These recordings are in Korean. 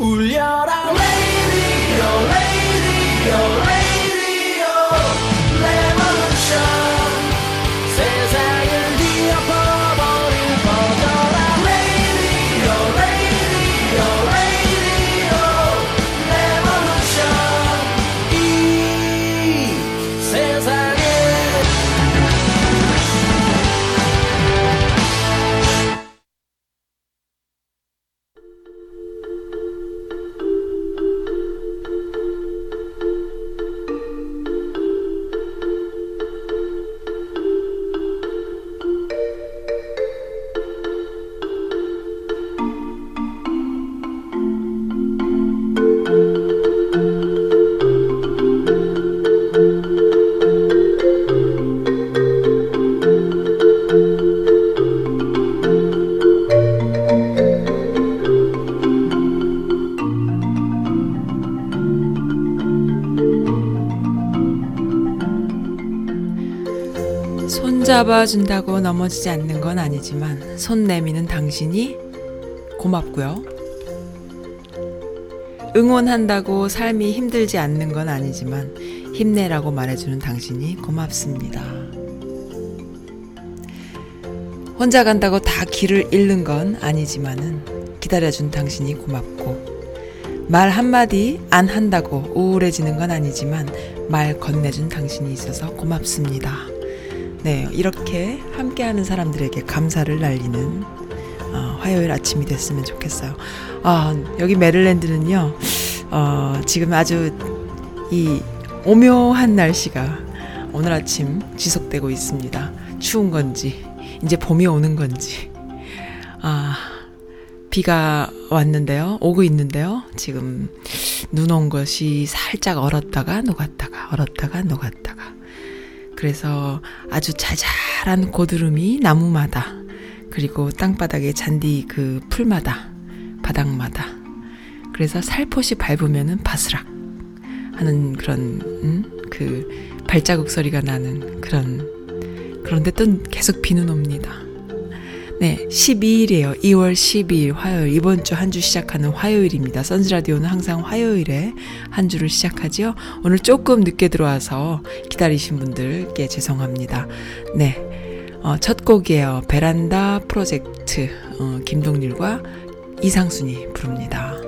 울려라 손 잡아준다고 넘어지지 않는 건 아니지만 손 내미는 당신이 고맙고요. 응원한다고 삶이 힘들지 않는 건 아니지만 힘내라고 말해주는 당신이 고맙습니다. 혼자 간다고 다 길을 잃는 건 아니지만은 기다려준 당신이 고맙고 말 한마디 안 한다고 우울해지는 건 아니지만 말 건네준 당신이 있어서 고맙습니다. 네, 이렇게 함께하는 사람들에게 감사를 날리는 어, 화요일 아침이 됐으면 좋겠어요. 아, 여기 메릴랜드는요, 어, 지금 아주 이 오묘한 날씨가 오늘 아침 지속되고 있습니다. 추운 건지, 이제 봄이 오는 건지. 아, 비가 왔는데요. 오고 있는데요. 지금 눈 온 것이 살짝 얼었다가 녹았다가, 얼었다가 녹았다가. 그래서 아주 자잘한 고드름이 나무마다 그리고 땅바닥에 잔디 그 풀마다 바닥마다 그래서 살포시 밟으면은 바스락 하는 그런 음? 그 발자국 소리가 나는 그런 그런데 또 계속 비는 옵니다. 네, 12일이에요. 2월 12일 화요일. 이번 주 한 주 시작하는 화요일입니다. 선즈라디오는 항상 화요일에 한 주를 시작하지요. 오늘 조금 늦게 들어와서 기다리신 분들께 죄송합니다. 네. 어, 첫 곡이에요. 베란다 프로젝트. 어, 김동률과 이상순이 부릅니다.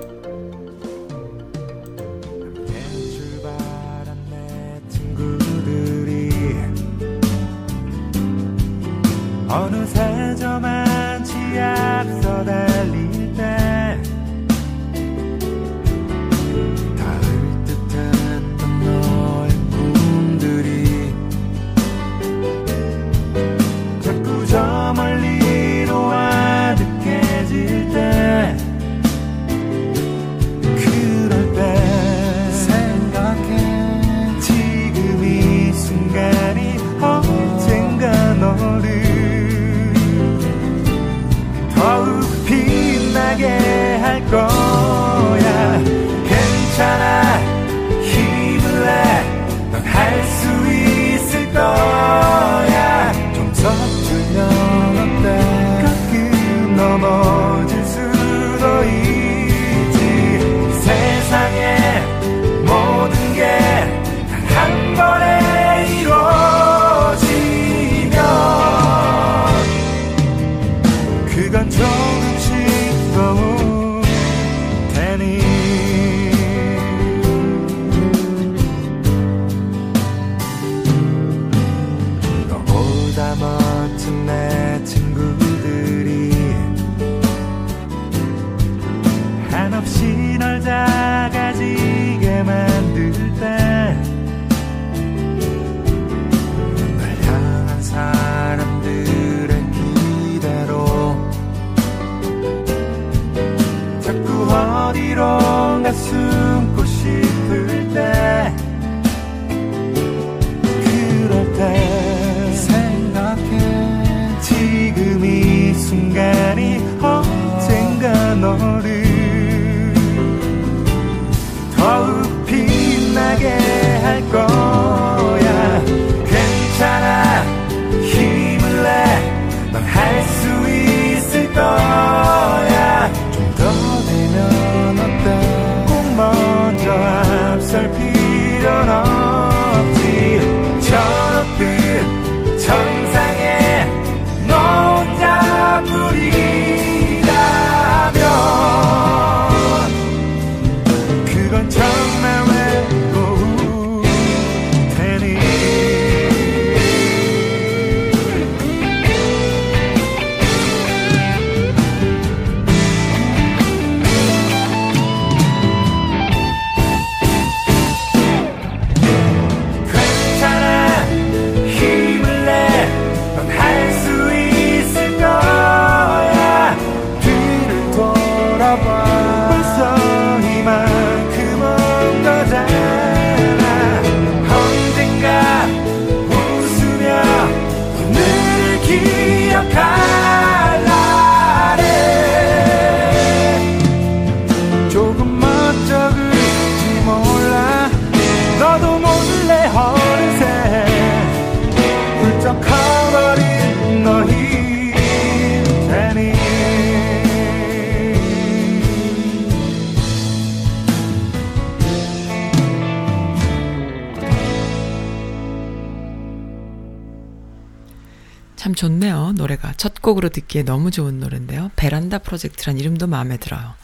듣기에 너무 좋은 노래인데요. 베란다 프로젝트란 이름도 마음에 들어요.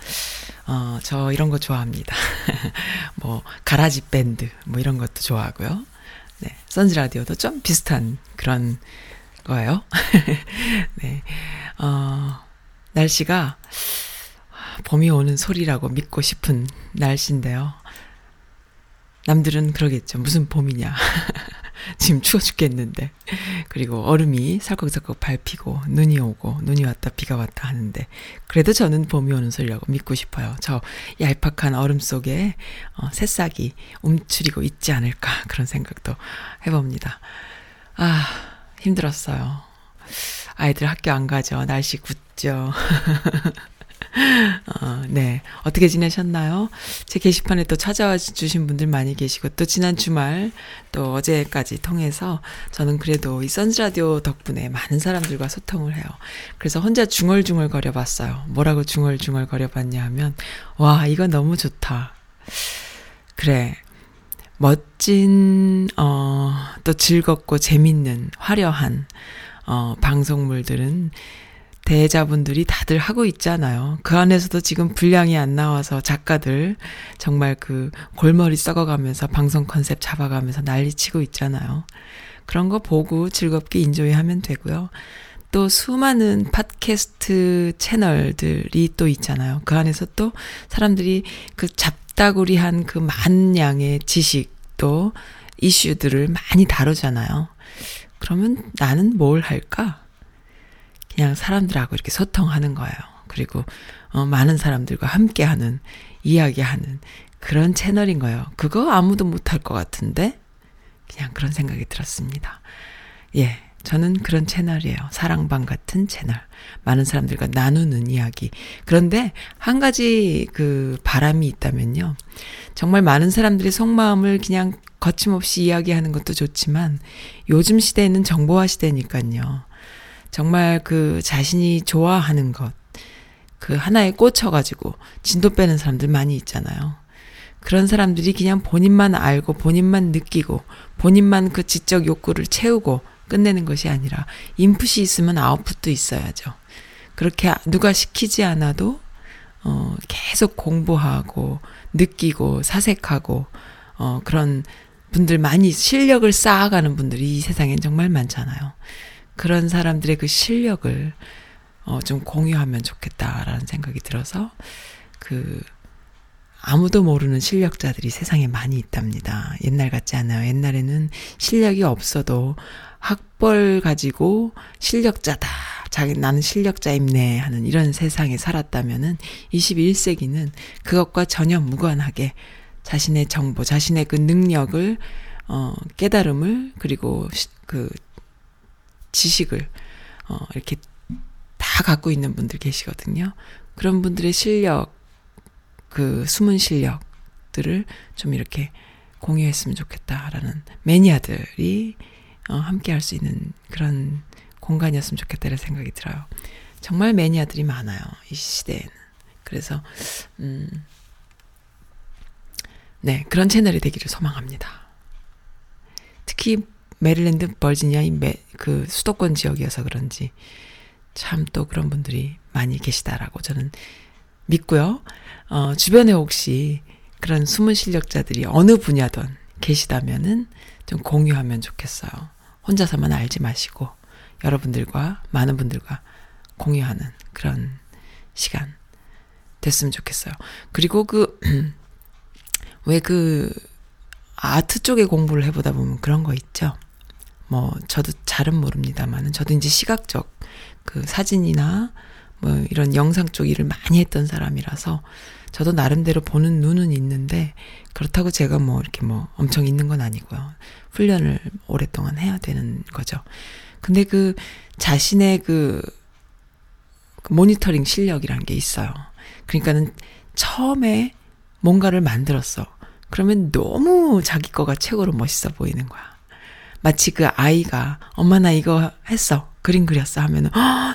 어, 저 이런 거 좋아합니다. 뭐, 가라지 밴드, 뭐 이런 것도 좋아하고요. 네. 선즈 라디오도 좀 비슷한 그런 거예요. 네. 어, 날씨가 봄이 오는 소리라고 믿고 싶은 날씨인데요. 남들은 그러겠죠. 무슨 봄이냐. 지금 추워 죽겠는데. 그리고 얼음이 살컥살컥 밟히고 눈이 오고 눈이 왔다 비가 왔다 하는데 그래도 저는 봄이 오는 소리라고 믿고 싶어요. 저 얄팍한 얼음 속에 어, 새싹이 움츠리고 있지 않을까 그런 생각도 해봅니다. 아 힘들었어요. 아이들 학교 안 가죠. 날씨 굳죠. 어, 네. 어떻게 지내셨나요? 제 게시판에 또 찾아와 주신 분들 많이 계시고, 또 지난 주말, 또 어제까지 통해서 저는 그래도 이 선즈라디오 덕분에 많은 사람들과 소통을 해요. 그래서 혼자 중얼중얼 거려봤어요. 뭐라고 중얼중얼 거려봤냐 하면, 와, 이거 너무 좋다. 그래. 멋진, 어, 또 즐겁고 재밌는, 화려한, 어, 방송물들은 대자분들이 다들 하고 있잖아요. 그 안에서도 지금 분량이 안 나와서 작가들 정말 그 골머리 썩어가면서 방송 컨셉 잡아가면서 난리 치고 있잖아요. 그런 거 보고 즐겁게 인조이 하면 되고요. 또 수많은 팟캐스트 채널들이 또 있잖아요. 그 안에서 또 사람들이 그 잡다구리한 그 많은 양의 지식도 이슈들을 많이 다루잖아요. 그러면 나는 뭘 할까? 그냥 사람들하고 이렇게 소통하는 거예요. 그리고 어, 많은 사람들과 함께하는 이야기하는 그런 채널인 거예요. 그거 아무도 못할 것 같은데 그냥 그런 생각이 들었습니다. 예, 저는 그런 채널이에요. 사랑방 같은 채널. 많은 사람들과 나누는 이야기. 그런데 한 가지 그 바람이 있다면요. 정말 많은 사람들의 속마음을 그냥 거침없이 이야기하는 것도 좋지만 요즘 시대에는 정보화 시대니까요. 정말 그 자신이 좋아하는 것, 그 하나에 꽂혀가지고 진도 빼는 사람들 많이 있잖아요. 그런 사람들이 그냥 본인만 알고 본인만 느끼고 본인만 그 지적 욕구를 채우고 끝내는 것이 아니라 인풋이 있으면 아웃풋도 있어야죠. 그렇게 누가 시키지 않아도 어 계속 공부하고 느끼고 사색하고 어 그런 분들 많이 실력을 쌓아가는 분들이 이 세상엔 정말 많잖아요. 그런 사람들의 그 실력을 어, 좀 공유하면 좋겠다라는 생각이 들어서 그 아무도 모르는 실력자들이 세상에 많이 있답니다. 옛날 같지 않아요. 옛날에는 실력이 없어도 학벌 가지고 실력자다. 자기 나는 실력자입네 하는 이런 세상에 살았다면은 21세기는 그것과 전혀 무관하게 자신의 정보, 자신의 그 능력을 어 깨달음을 그리고 그 지식을 어 이렇게 다 갖고 있는 분들 계시거든요. 그런 분들의 실력 그 숨은 실력들을 좀 이렇게 공유했으면 좋겠다라는 매니아들이 어, 함께 할 수 있는 그런 공간이었으면 좋겠다는 생각이 들어요. 정말 매니아들이 많아요. 이 시대에는. 그래서, 음, 네, 그런 채널이 되기를 소망합니다. 특히 메릴랜드, 버지니아 그 수도권 지역이어서 그런지 참 또 그런 분들이 많이 계시다라고 저는 믿고요. 어, 주변에 혹시 그런 숨은 실력자들이 어느 분야든 계시다면은 좀 공유하면 좋겠어요. 혼자서만 알지 마시고 여러분들과 많은 분들과 공유하는 그런 시간 됐으면 좋겠어요. 그리고 그, 왜 그, 아트 쪽에 공부를 해보다 보면 그런 거 있죠. 뭐, 저도 잘은 모릅니다만은, 저도 이제 시각적, 그 사진이나 뭐 이런 영상 쪽 일을 많이 했던 사람이라서, 저도 나름대로 보는 눈은 있는데, 그렇다고 제가 뭐 이렇게 뭐 엄청 있는 건 아니고요. 훈련을 오랫동안 해야 되는 거죠. 근데 그 자신의 그, 그 모니터링 실력이란 게 있어요. 그러니까는 처음에 뭔가를 만들었어. 그러면 너무 자기 거가 최고로 멋있어 보이는 거야. 마치 그 아이가 엄마 나 이거 했어. 그림 그렸어 하면은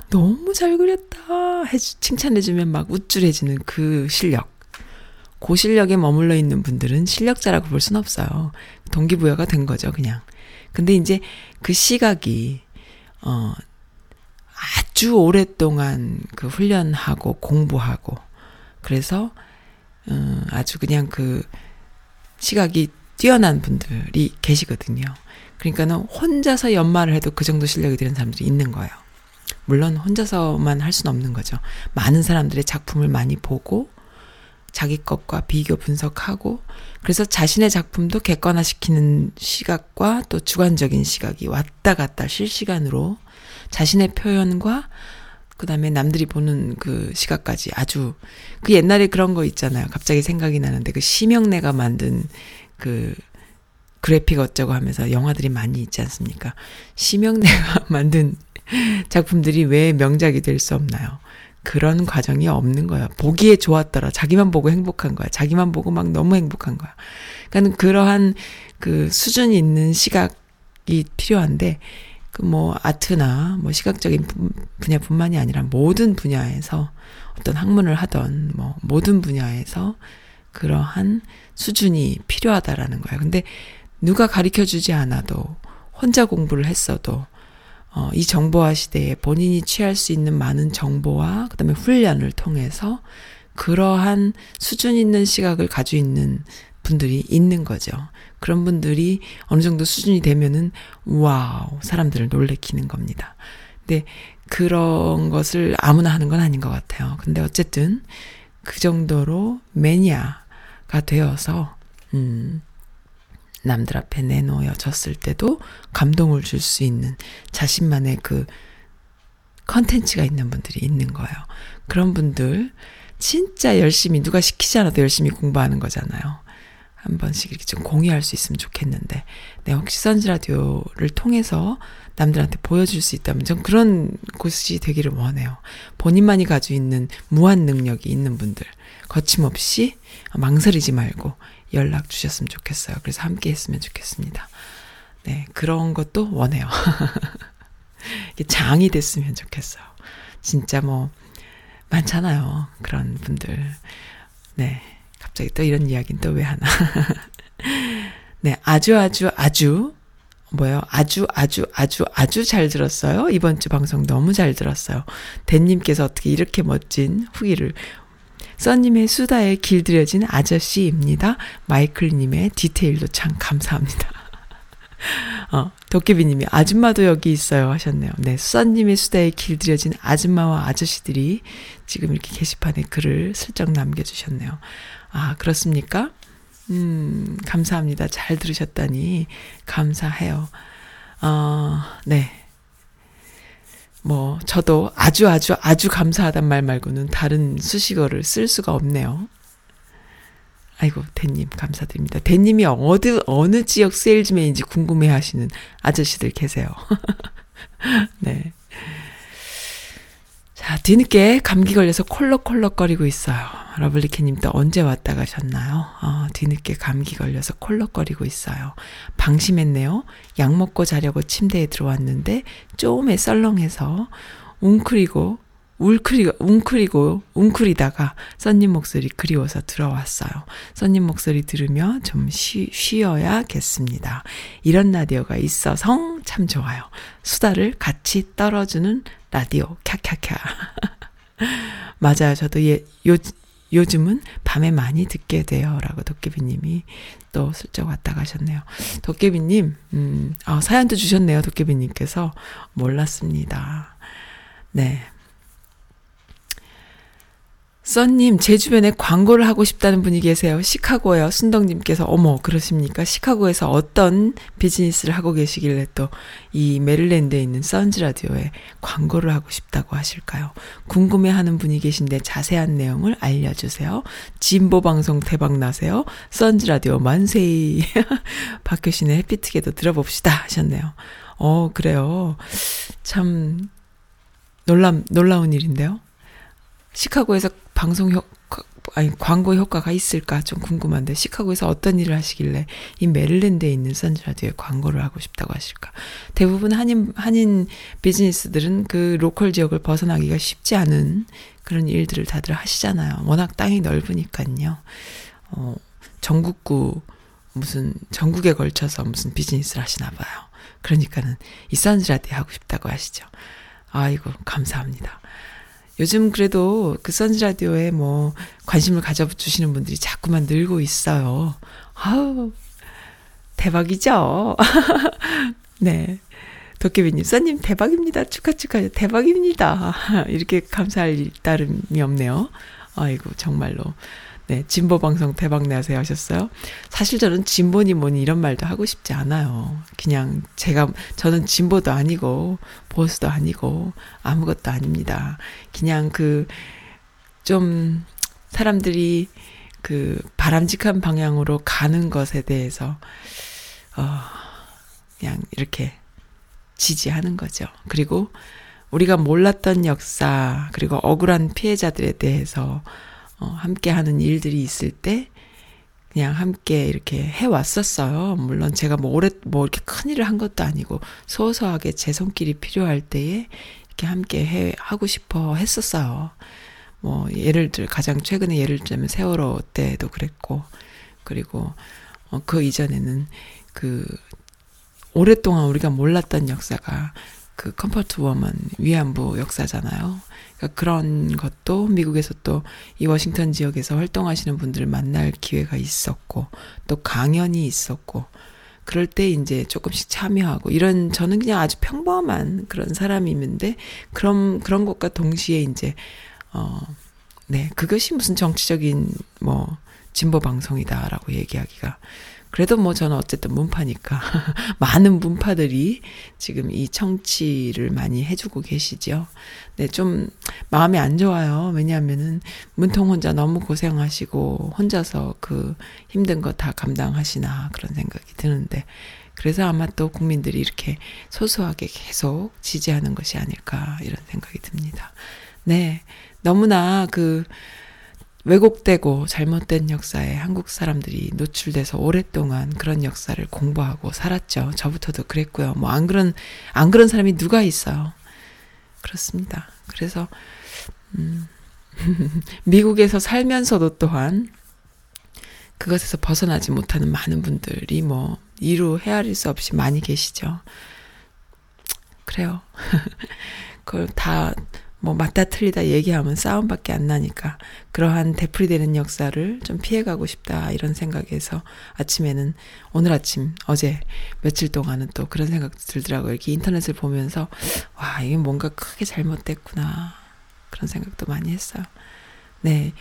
너무 잘 그렸다. 해 칭찬해 주면 막 우쭐해지는 그 실력. 그 실력에 머물러 있는 분들은 실력자라고 볼 수는 없어요. 동기부여가 된 거죠, 그냥. 근데 이제 그 시각이 어 아주 오랫동안 그 훈련하고 공부하고 그래서 음, 아주 그냥 그 시각이 뛰어난 분들이 계시거든요. 그러니까는 혼자서 연말을 해도 그 정도 실력이 되는 사람들이 있는 거예요. 물론 혼자서만 할 수는 없는 거죠. 많은 사람들의 작품을 많이 보고 자기 것과 비교 분석하고 그래서 자신의 작품도 객관화시키는 시각과 또 주관적인 시각이 왔다 갔다 실시간으로 자신의 표현과 그다음에 남들이 보는 그 시각까지 아주 그 옛날에 그런 거 있잖아요. 갑자기 생각이 나는데 그 심영래가 만든 그 그래픽 어쩌고 하면서 영화들이 많이 있지 않습니까? 심영래가 만든 작품들이 왜 명작이 될 수 없나요? 그런 과정이 없는 거야. 보기에 좋았더라. 자기만 보고 행복한 거야. 자기만 보고 막 너무 행복한 거야. 그러니까 그러한 그 수준이 있는 시각이 필요한데 그 뭐 아트나 뭐 시각적인 분야뿐만이 아니라 모든 분야에서 어떤 학문을 하던 뭐 모든 분야에서 그러한 수준이 필요하다라는 거야. 근데 누가 가르쳐 주지 않아도 혼자 공부를 했어도 어, 이 정보화 시대에 본인이 취할 수 있는 많은 정보와 그다음에 훈련을 통해서 그러한 수준 있는 시각을 가지고 있는 분들이 있는 거죠. 그런 분들이 어느 정도 수준이 되면은 와우 사람들을 놀래키는 겁니다. 근데 그런 것을 아무나 하는 건 아닌 것 같아요. 근데 어쨌든 그 정도로 매니아가 되어서 음 남들 앞에 내놓여졌을 때도 감동을 줄 수 있는 자신만의 그 컨텐츠가 있는 분들이 있는 거예요. 그런 분들 진짜 열심히 누가 시키지 않아도 열심히 공부하는 거잖아요. 한 번씩 이렇게 좀 공유할 수 있으면 좋겠는데, 네, 혹시 선즈라디오를 통해서 남들한테 보여줄 수 있다면 전 그런 곳이 되기를 원해요. 본인만이 가지고 있는 무한 능력이 있는 분들, 거침없이 망설이지 말고 연락 주셨으면 좋겠어요. 그래서 함께 했으면 좋겠습니다. 네, 그런 것도 원해요. 장이 됐으면 좋겠어요. 진짜 뭐, 많잖아요. 그런 분들. 네. 갑자기 또 이런 이야기는 또 왜 하나. 네, 아주 아주 아주 뭐요? 아주 아주 아주 아주 잘 들었어요. 이번 주 방송 너무 잘 들었어요. 댄님께서 어떻게 이렇게 멋진 후기를 써님의 수다에 길들여진 아저씨입니다. 마이클님의 디테일도 참 감사합니다. 어, 도깨비님이 아줌마도 여기 있어요 하셨네요. 네, 수사님의 수다에 길들여진 아줌마와 아저씨들이 지금 이렇게 게시판에 글을 슬쩍 남겨주셨네요. 아, 그렇습니까? 음, 감사합니다. 잘 들으셨다니 감사해요. 어, 네. 뭐, 저도 아주 아주 아주 감사하단 말 말고는 다른 수식어를 쓸 수가 없네요. 아이고, 대님, 감사드립니다. 대님이 어느, 어느 지역 세일즈맨인지 궁금해 하시는 아저씨들 계세요. 네. 자, 뒤늦게 감기 걸려서 콜록콜록거리고 있어요. 러블리케님 또 언제 왔다 가셨나요? 어, 뒤늦게 감기 걸려서 콜록거리고 있어요. 방심했네요. 약 먹고 자려고 침대에 들어왔는데 쪼음에 썰렁해서 웅크리고 울크리, 웅크리고, 웅크리다가 써님 목소리 그리워서 들어왔어요. 써님 목소리 들으며 좀 쉬, 쉬어야겠습니다. 이런 라디오가 있어서 참 좋아요. 수다를 같이 떨어주는 라디오, 캬캬캬. 맞아요. 저도 예, 요, 요즘은 밤에 많이 듣게 돼요. 라고 도깨비님이 또 슬쩍 왔다 가셨네요. 도깨비님, 음, 아, 사연도 주셨네요. 도깨비님께서. 몰랐습니다. 네. 써님, 제 주변에 광고를 하고 싶다는 분이 계세요. 시카고요. 순덕님께서, 어머, 그러십니까? 시카고에서 어떤 비즈니스를 하고 계시길래 또 이 메릴랜드에 있는 선즈 라디오에 광고를 하고 싶다고 하실까요? 궁금해 하는 분이 계신데 자세한 내용을 알려주세요. 진보 방송 대박 나세요. 선즈 라디오 만세이. 박효신의 해피트게도 들어봅시다. 하셨네요. 어, 그래요. 참, 놀라, 놀라운 일인데요. 시카고에서 방송 효, 아니, 광고 효과가 있을까 좀 궁금한데, 시카고에서 어떤 일을 하시길래 이 메릴랜드에 있는 선즈라디오에 광고를 하고 싶다고 하실까? 대부분 한인, 한인 비즈니스들은 그 로컬 지역을 벗어나기가 쉽지 않은 그런 일들을 다들 하시잖아요. 워낙 땅이 넓으니까요. 어, 전국구, 무슨, 전국에 걸쳐서 무슨 비즈니스를 하시나 봐요. 그러니까는 이 선즈라디오 하고 싶다고 하시죠. 아이고, 감사합니다. 요즘 그래도 그 선즈라디오에 뭐 관심을 가져주시는 분들이 자꾸만 늘고 있어요. 아우, 대박이죠? 네. 도깨비님, 써님 대박입니다. 축하, 축하, 대박입니다. 이렇게 감사할 따름이 없네요. 아이고, 정말로. 네, 진보 방송 대박 나세요 하셨어요. 사실 저는 진보니 뭐니 이런 말도 하고 싶지 않아요. 그냥 제가 저는 진보도 아니고 보수도 아니고 아무것도 아닙니다. 그냥 그 좀 사람들이 그 바람직한 방향으로 가는 것에 대해서 어 그냥 이렇게 지지하는 거죠. 그리고 우리가 몰랐던 역사 그리고 억울한 피해자들에 대해서 어, 함께 하는 일들이 있을 때 그냥 함께 이렇게 해 왔었어요. 물론 제가 뭐 오래 뭐 이렇게 큰 일을 한 것도 아니고 소소하게 제 손길이 필요할 때에 이렇게 함께 해 하고 싶어 했었어요. 뭐 예를 들 가장 최근에 예를 들면 세월호 때도 그랬고 그리고 어, 그 이전에는 그 오랫동안 우리가 몰랐던 역사가 그 comfort women 위안부 역사잖아요. 그러니까 그런 것도 미국에서 또 이 워싱턴 지역에서 활동하시는 분들을 만날 기회가 있었고 또 강연이 있었고 그럴 때 이제 조금씩 참여하고 이런 저는 그냥 아주 평범한 그런 사람이는데 그런 그런 것과 동시에 이제 어 네, 그것이 무슨 정치적인 뭐 진보 방송이다라고 얘기하기가 그래도 뭐 저는 어쨌든 문파니까 많은 문파들이 지금 이 청취를 많이 해주고 계시죠. 네, 좀 마음이 안 좋아요. 왜냐하면은 문통 혼자 너무 고생하시고 혼자서 그 힘든 거 다 감당하시나 그런 생각이 드는데 그래서 아마 또 국민들이 이렇게 소소하게 계속 지지하는 것이 아닐까 이런 생각이 듭니다. 네, 너무나 그 왜곡되고 잘못된 역사에 한국 사람들이 노출돼서 오랫동안 그런 역사를 공부하고 살았죠. 저부터도 그랬고요. 뭐 안 그런 안 그런 사람이 누가 있어요. 그렇습니다. 그래서 음, 미국에서 살면서도 또한 그것에서 벗어나지 못하는 많은 분들이 뭐 이루 헤아릴 수 없이 많이 계시죠. 그래요. 그걸 다 뭐 맞다 틀리다 얘기하면 싸움밖에 안 나니까 그러한 되풀이되는 역사를 좀 피해가고 싶다 이런 생각에서 아침에는 오늘 아침 어제 며칠 동안은 또 그런 생각 들더라고요. 이렇게 인터넷을 보면서 와 이게 뭔가 크게 잘못됐구나 그런 생각도 많이 했어요. 네.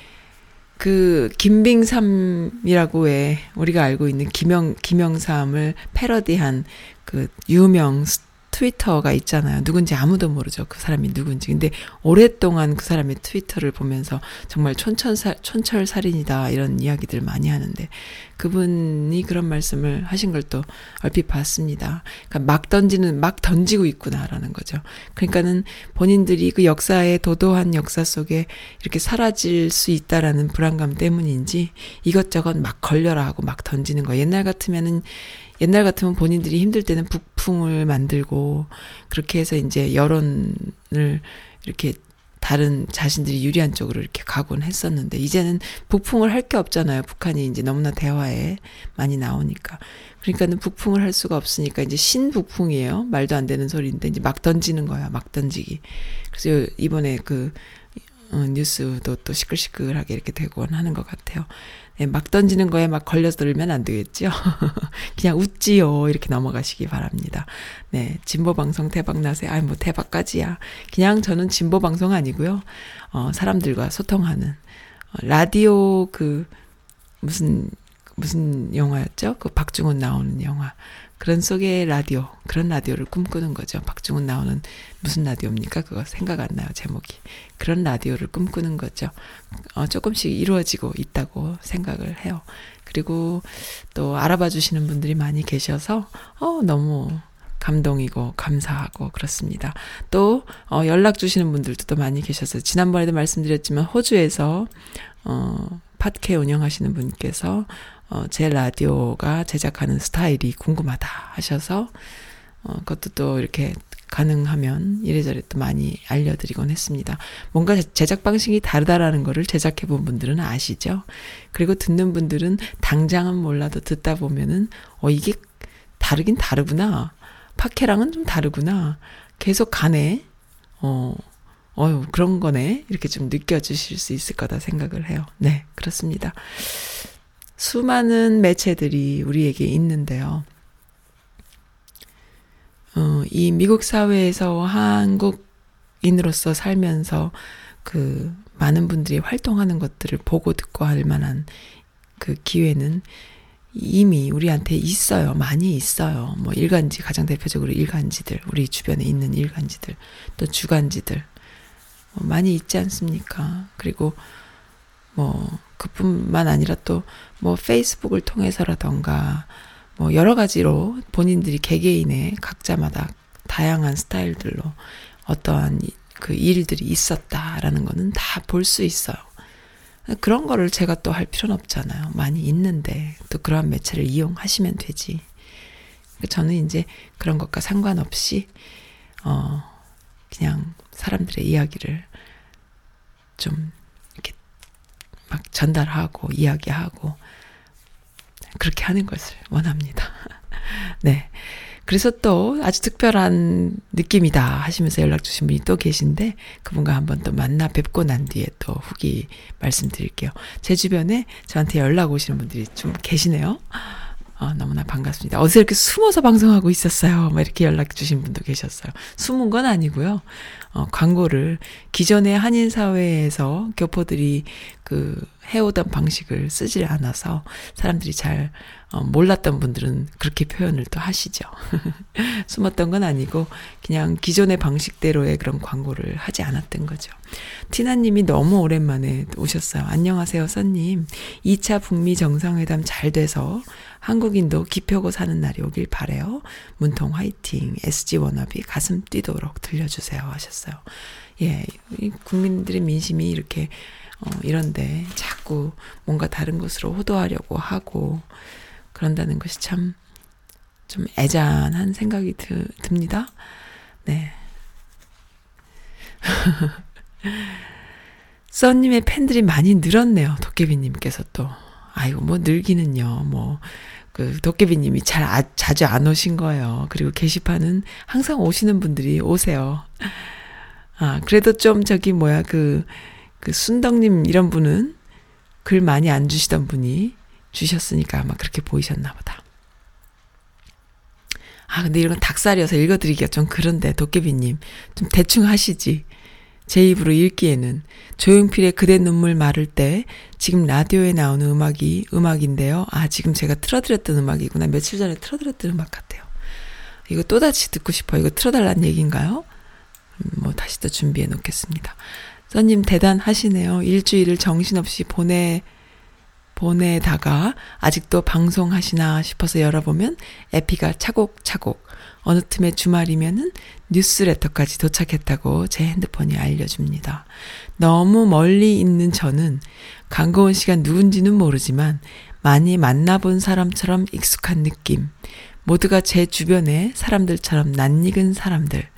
그 김빙삼이라고 왜 우리가 알고 있는 김영 김영삼을 패러디한 그 유명 트위터가 있잖아요. 누군지 아무도 모르죠. 그 사람이 누군지. 근데 오랫동안 그 사람의 트위터를 보면서 정말 촌철살, 촌철살인이다. 이런 이야기들 많이 하는데 그분이 그런 말씀을 하신 걸 또 얼핏 봤습니다. 그러니까 막 던지는, 막 던지고 있구나라는 거죠. 그러니까는 본인들이 그 역사의 도도한 역사 속에 이렇게 사라질 수 있다라는 불안감 때문인지 이것저것 막 걸려라 하고 막 던지는 거. 옛날 같으면은 옛날 같으면 본인들이 힘들 때는 북풍을 만들고 그렇게 해서 이제 여론을 이렇게 다른 자신들이 유리한 쪽으로 이렇게 가곤 했었는데 이제는 북풍을 할 게 없잖아요. 북한이 이제 너무나 대화에 많이 나오니까. 그러니까는 북풍을 할 수가 없으니까 이제 신북풍이에요. 말도 안 되는 소리인데 이제 막 던지는 거야. 막 던지기. 그래서 이번에 그 어, 뉴스도 또 시끌시끌하게 이렇게 되곤 하는 것 같아요. 네, 막 던지는 거에 막 걸려들면 안 되겠죠. 그냥 웃지요. 이렇게 넘어가시기 바랍니다. 네, 진보 방송 대박 나세요. 아니 뭐 대박까지야. 그냥 저는 진보 방송 아니고요. 어, 사람들과 소통하는 어, 라디오 그 무슨 무슨 영화였죠? 그 박중훈 나오는 영화. 그런 속의 라디오, 그런 라디오를 꿈꾸는 거죠. 박중훈 나오는 무슨 라디오입니까? 그거 생각 안 나요, 제목이. 그런 라디오를 꿈꾸는 거죠. 어, 조금씩 이루어지고 있다고 생각을 해요. 그리고 또 알아봐 주시는 분들이 많이 계셔서, 어, 너무 감동이고 감사하고 그렇습니다. 또 어, 연락 주시는 분들도 또 많이 계셔서 지난번에도 말씀드렸지만 호주에서 어, 팟캐 운영하시는 분께서 어, 제 라디오가 제작하는 스타일이 궁금하다 하셔서 어, 그것도 또 이렇게 가능하면 이래저래 또 많이 알려드리곤 했습니다. 뭔가 제작 방식이 다르다라는 거를 제작해 본 분들은 아시죠? 그리고 듣는 분들은 당장은 몰라도 듣다 보면은 어 이게 다르긴 다르구나. 팟캐랑은 좀 다르구나. 계속 가네. 어, 어유 그런 거네. 이렇게 좀 느껴지실 수 있을 거다 생각을 해요. 네, 그렇습니다. 수많은 매체들이 우리에게 있는데요. 어, 이 미국 사회에서 한국인으로서 살면서 그 많은 분들이 활동하는 것들을 보고 듣고 할 만한 그 기회는 이미 우리한테 있어요. 많이 있어요. 뭐 일간지, 가장 대표적으로 일간지들, 우리 주변에 있는 일간지들, 또 주간지들, 뭐 많이 있지 않습니까? 그리고 뭐 그뿐만 아니라 또 뭐 페이스북을 통해서라던가 뭐 여러 가지로 본인들이 개개인의 각자마다 다양한 스타일들로 어떠한 그 일들이 있었다라는 거는 다 볼 수 있어요. 그런 거를 제가 또 할 필요는 없잖아요. 많이 있는데 또 그러한 매체를 이용하시면 되지. 저는 이제 그런 것과 상관없이 어 그냥 사람들의 이야기를 좀 이렇게 막 전달하고 이야기하고 그렇게 하는 것을 원합니다. 네. 그래서 또 아주 특별한 느낌이다 하시면서 연락 주신 분이 또 계신데 그분과 한번 또 만나 뵙고 난 뒤에 또 후기 말씀드릴게요. 제 주변에 저한테 연락 오시는 분들이 좀 계시네요. 어, 너무나 반갑습니다. 어디서 이렇게 숨어서 방송하고 있었어요. 막 이렇게 연락 주신 분도 계셨어요. 숨은 건 아니고요. 어, 광고를 기존의 한인 사회에서 교포들이 그 해오던 방식을 쓰질 않아서 사람들이 잘 어, 몰랐던 분들은 그렇게 표현을 또 하시죠. 숨었던 건 아니고 그냥 기존의 방식대로의 그런 광고를 하지 않았던 거죠. 티나님이 너무 오랜만에 오셨어요. 안녕하세요, 써님. 2차 북미 정상회담 잘 돼서 한국인도 기표고 사는 날이 오길 바래요. 문통 화이팅. SG 워너비 가슴 뛰도록 들려주세요 하셨어요. 예, 국민들의 민심이 이렇게 어, 이런데 자꾸 뭔가 다른 것으로 호도하려고 하고 그런다는 것이 참 좀 애잔한 생각이 드, 듭니다. 네. 써님의 팬들이 많이 늘었네요. 도깨비님께서 또. 아이고, 뭐, 늘기는요, 뭐, 그, 도깨비님이 잘, 아, 자주 안 오신 거예요. 그리고 게시판은 항상 오시는 분들이 오세요. 아, 그래도 좀 저기, 뭐야, 그, 그, 순덕님 이런 분은 글 많이 안 주시던 분이 주셨으니까 아마 그렇게 보이셨나 보다. 아, 근데 이런 닭살이어서 읽어드리기가 좀 그런데, 도깨비님. 좀 대충 하시지. 제 입으로 읽기에는 조용필의 그대 눈물 마를 때 지금 라디오에 나오는 음악이 음악인데요. 아, 지금 제가 틀어드렸던 음악이구나. 며칠 전에 틀어드렸던 음악 같아요. 이거 또다시 듣고 싶어. 이거 틀어달란 얘기인가요? 음, 뭐 다시 또 준비해 놓겠습니다. 써님 대단하시네요. 일주일을 정신없이 보내 보내다가 아직도 방송하시나 싶어서 열어보면 에피가 차곡차곡 어느 틈에 주말이면은 뉴스레터까지 도착했다고 제 핸드폰이 알려줍니다. 너무 멀리 있는 저는 강고은 씨가 누군지는 모르지만 많이 만나본 사람처럼 익숙한 느낌. 모두가 제 주변의 사람들처럼 낯익은 사람들.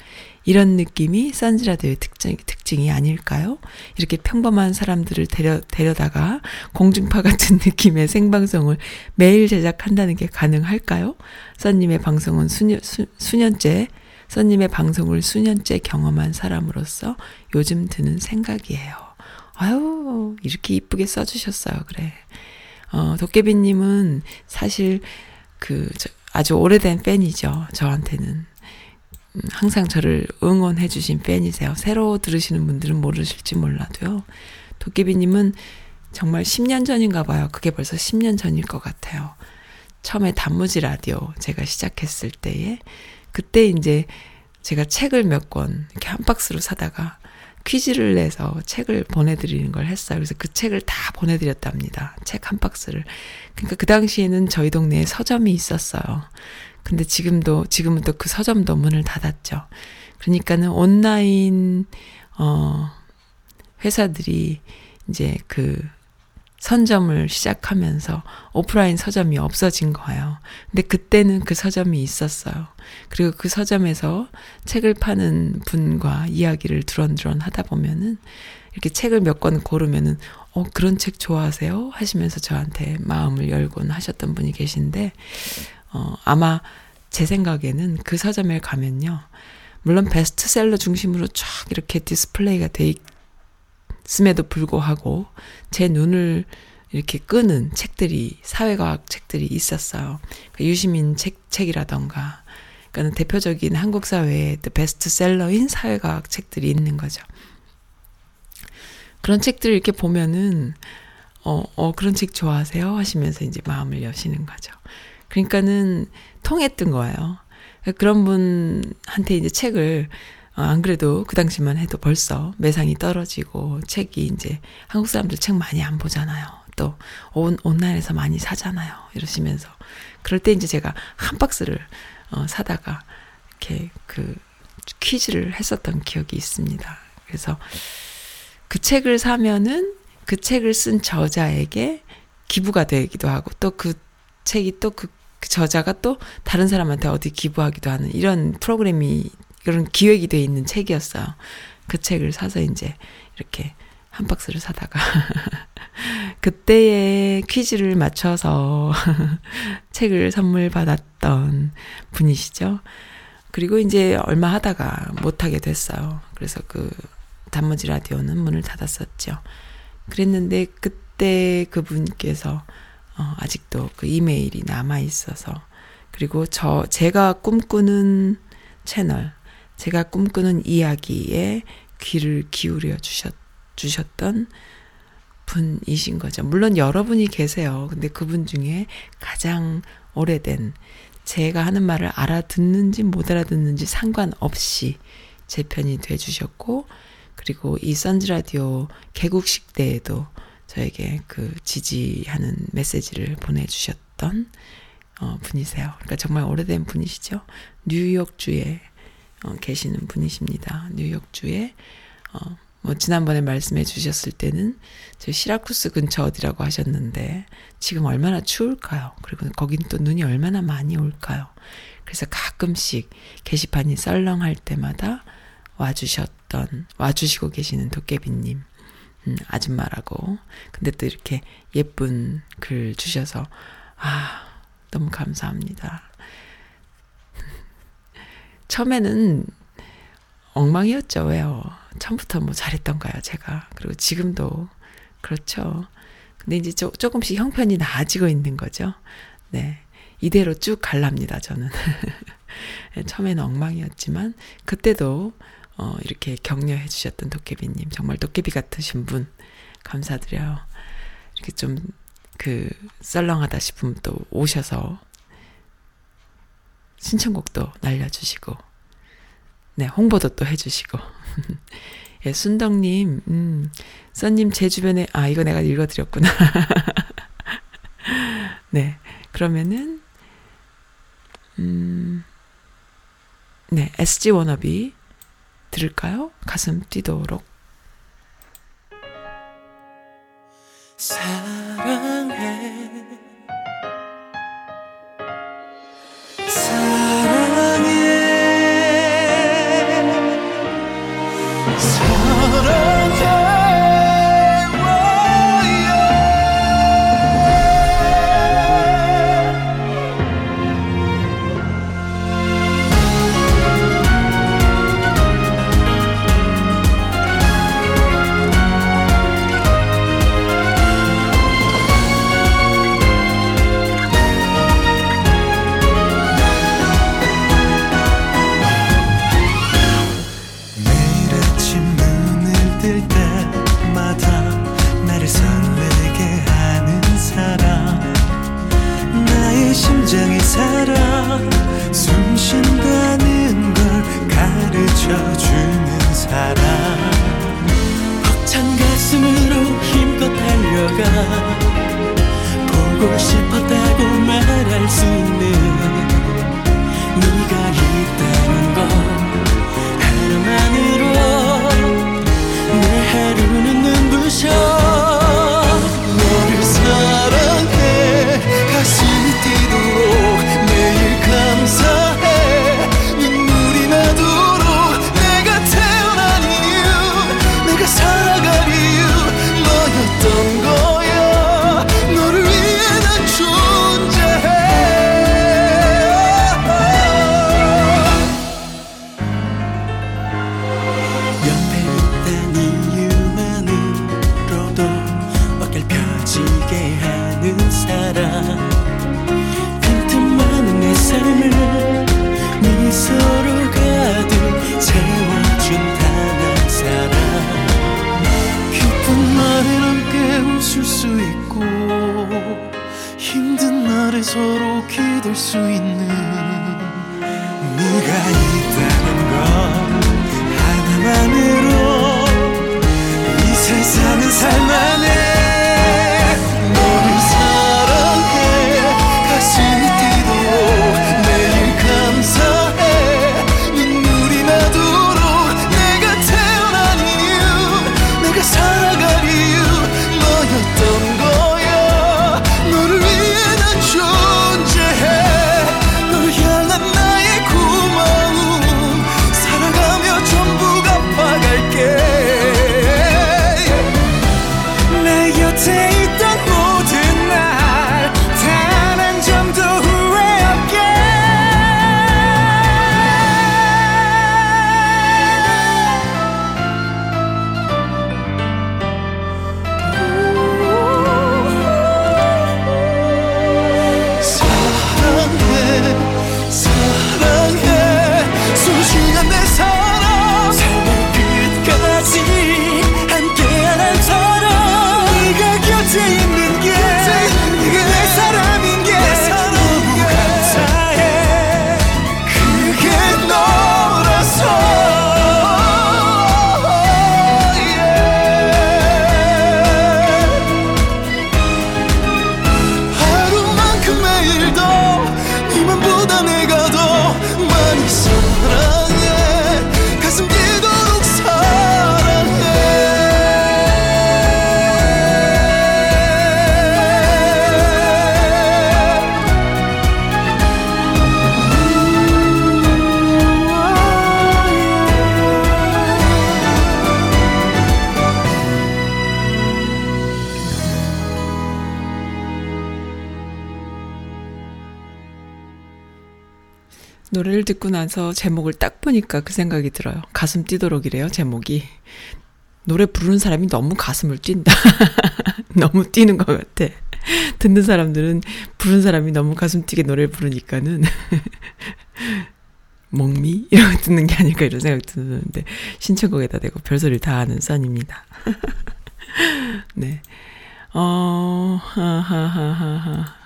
이런 느낌이 선즈라디오의 특징, 특징이 아닐까요? 이렇게 평범한 사람들을 데려, 데려다가 공중파 같은 느낌의 생방송을 매일 제작한다는 게 가능할까요? 선님의 방송은 수년, 수, 수년째, 선님의 방송을 수년째 경험한 사람으로서 요즘 드는 생각이에요. 아유, 이렇게 이쁘게 써주셨어요. 그래. 어, 도깨비님은 사실 그, 저, 아주 오래된 팬이죠. 저한테는. 항상 저를 응원해 주신 팬이세요. 새로 들으시는 분들은 모르실지 몰라도요. 도깨비님은 정말 10년 전인가 봐요. 그게 벌써 10년 전일 것 같아요. 처음에 단무지 라디오 제가 시작했을 때에 그때 이제 제가 책을 몇 권 이렇게 한 박스로 사다가 퀴즈를 내서 책을 보내드리는 걸 했어요. 그래서 그 책을 다 보내드렸답니다. 책 한 박스를. 그러니까 그 당시에는 저희 동네에 서점이 있었어요. 근데 지금도, 지금은 또 그 서점도 문을 닫았죠. 그러니까는 온라인, 어, 회사들이 이제 그 선점을 시작하면서 오프라인 서점이 없어진 거예요. 근데 그때는 그 서점이 있었어요. 그리고 그 서점에서 책을 파는 분과 이야기를 두런두런 하다 보면은 이렇게 책을 몇 권 고르면은 어 그런 책 좋아하세요? 하시면서 저한테 마음을 열곤 하셨던 분이 계신데 어 아마 제 생각에는 그 서점에 가면요. 물론 베스트셀러 중심으로 쫙 이렇게 디스플레이가 돼 있음에도 불구하고 제 눈을 이렇게 끄는 책들이 사회과학 책들이 있었어요. 그러니까 유시민 책 책이라던가 그러니까 대표적인 한국 사회의 베스트셀러인 사회과학 책들이 있는 거죠. 그런 책들 이렇게 보면은 어, 어 그런 책 좋아하세요 하시면서 이제 마음을 여시는 거죠. 그러니까는 통했던 거예요. 그런 분한테 이제 책을 어, 안 그래도 그 당시만 해도 벌써 매상이 떨어지고 책이 이제 한국 사람들 책 많이 안 보잖아요. 또 온, 온라인에서 많이 사잖아요. 이러시면서 그럴 때 이제 제가 한 박스를 어, 사다가 이렇게 그 퀴즈를 했었던 기억이 있습니다. 그래서 그 책을 사면은 그 책을 쓴 저자에게 기부가 되기도 하고 또 그 책이 또 그 그 저자가 또 다른 사람한테 어디 기부하기도 하는 이런 프로그램이 이런 기획이 돼 있는 책이었어요. 그 책을 사서 이제 이렇게 한 박스를 사다가 그때의 퀴즈를 맞춰서 책을 선물 받았던 분이시죠. 그리고 이제 얼마 하다가 못하게 됐어요. 그래서 그 단무지 라디오는 문을 닫았었죠. 그랬는데 그때 그분께서 어, 아직도 그 이메일이 남아 있어서 그리고 저 제가 꿈꾸는 채널, 제가 꿈꾸는 이야기에 귀를 기울여 주셨 주셨던 분이신 거죠. 물론 여러분이 계세요. 근데 그분 중에 가장 오래된 제가 하는 말을 알아듣는지 못 알아듣는지 상관없이 제 편이 돼 주셨고 그리고 이 선즈 라디오 개국식 때에도 저에게 그 지지하는 메시지를 보내주셨던 어, 분이세요. 그러니까 정말 오래된 분이시죠. 뉴욕주에 어, 계시는 분이십니다. 뉴욕주에 어, 뭐 지난번에 말씀해 주셨을 때는 저 시라쿠스 근처 어디라고 하셨는데 지금 얼마나 추울까요? 그리고 거긴 또 눈이 얼마나 많이 올까요? 그래서 가끔씩 게시판이 썰렁할 때마다 와주셨던 와주시고 계시는 도깨비님 음, 아줌마라고. 근데 또 이렇게 예쁜 글 주셔서, 아, 너무 감사합니다. 처음에는 엉망이었죠. 왜요? 처음부터 뭐 잘했던가요, 제가. 그리고 지금도 그렇죠. 근데 이제 조, 조금씩 형편이 나아지고 있는 거죠. 네. 이대로 쭉 갈랍니다, 저는. 처음에는 엉망이었지만, 그때도 어, 이렇게 격려해 주셨던 도깨비님. 정말 도깨비 같으신 분. 감사드려요. 이렇게 좀, 그, 썰렁하다 싶으면 또 오셔서 신청곡도 날려주시고, 네, 홍보도 또 해주시고. 예, 순덕님, 음, 써님 제 주변에, 아, 이거 내가 읽어드렸구나. 네, 그러면은, 음, 네, SG 워너비 들을까요? 가슴 뛰도록. 사랑해 뜰 때마다 나를 설레게 하는 사람. 나의 심장이 살아 숨 쉰다는 걸 가르쳐 주는 사람. 벅찬 가슴으로 힘껏 달려가 보고 싶었다고 말할 수 있는 눈 노래를 듣고 나서 제목을 딱 보니까 그 생각이 들어요. 가슴 뛰도록이래요, 제목이. 노래 부르는 사람이 너무 가슴을 뛴다. 너무 뛰는 것 같아. 듣는 사람들은 부르는 사람이 너무 가슴 뛰게 노래를 부르니까는? 이런 거 듣는 게 아닐까 이런 생각 드는데 신청곡에다 대고 별소리를 다 하는 선입니다. 네. 어, 하하하하하.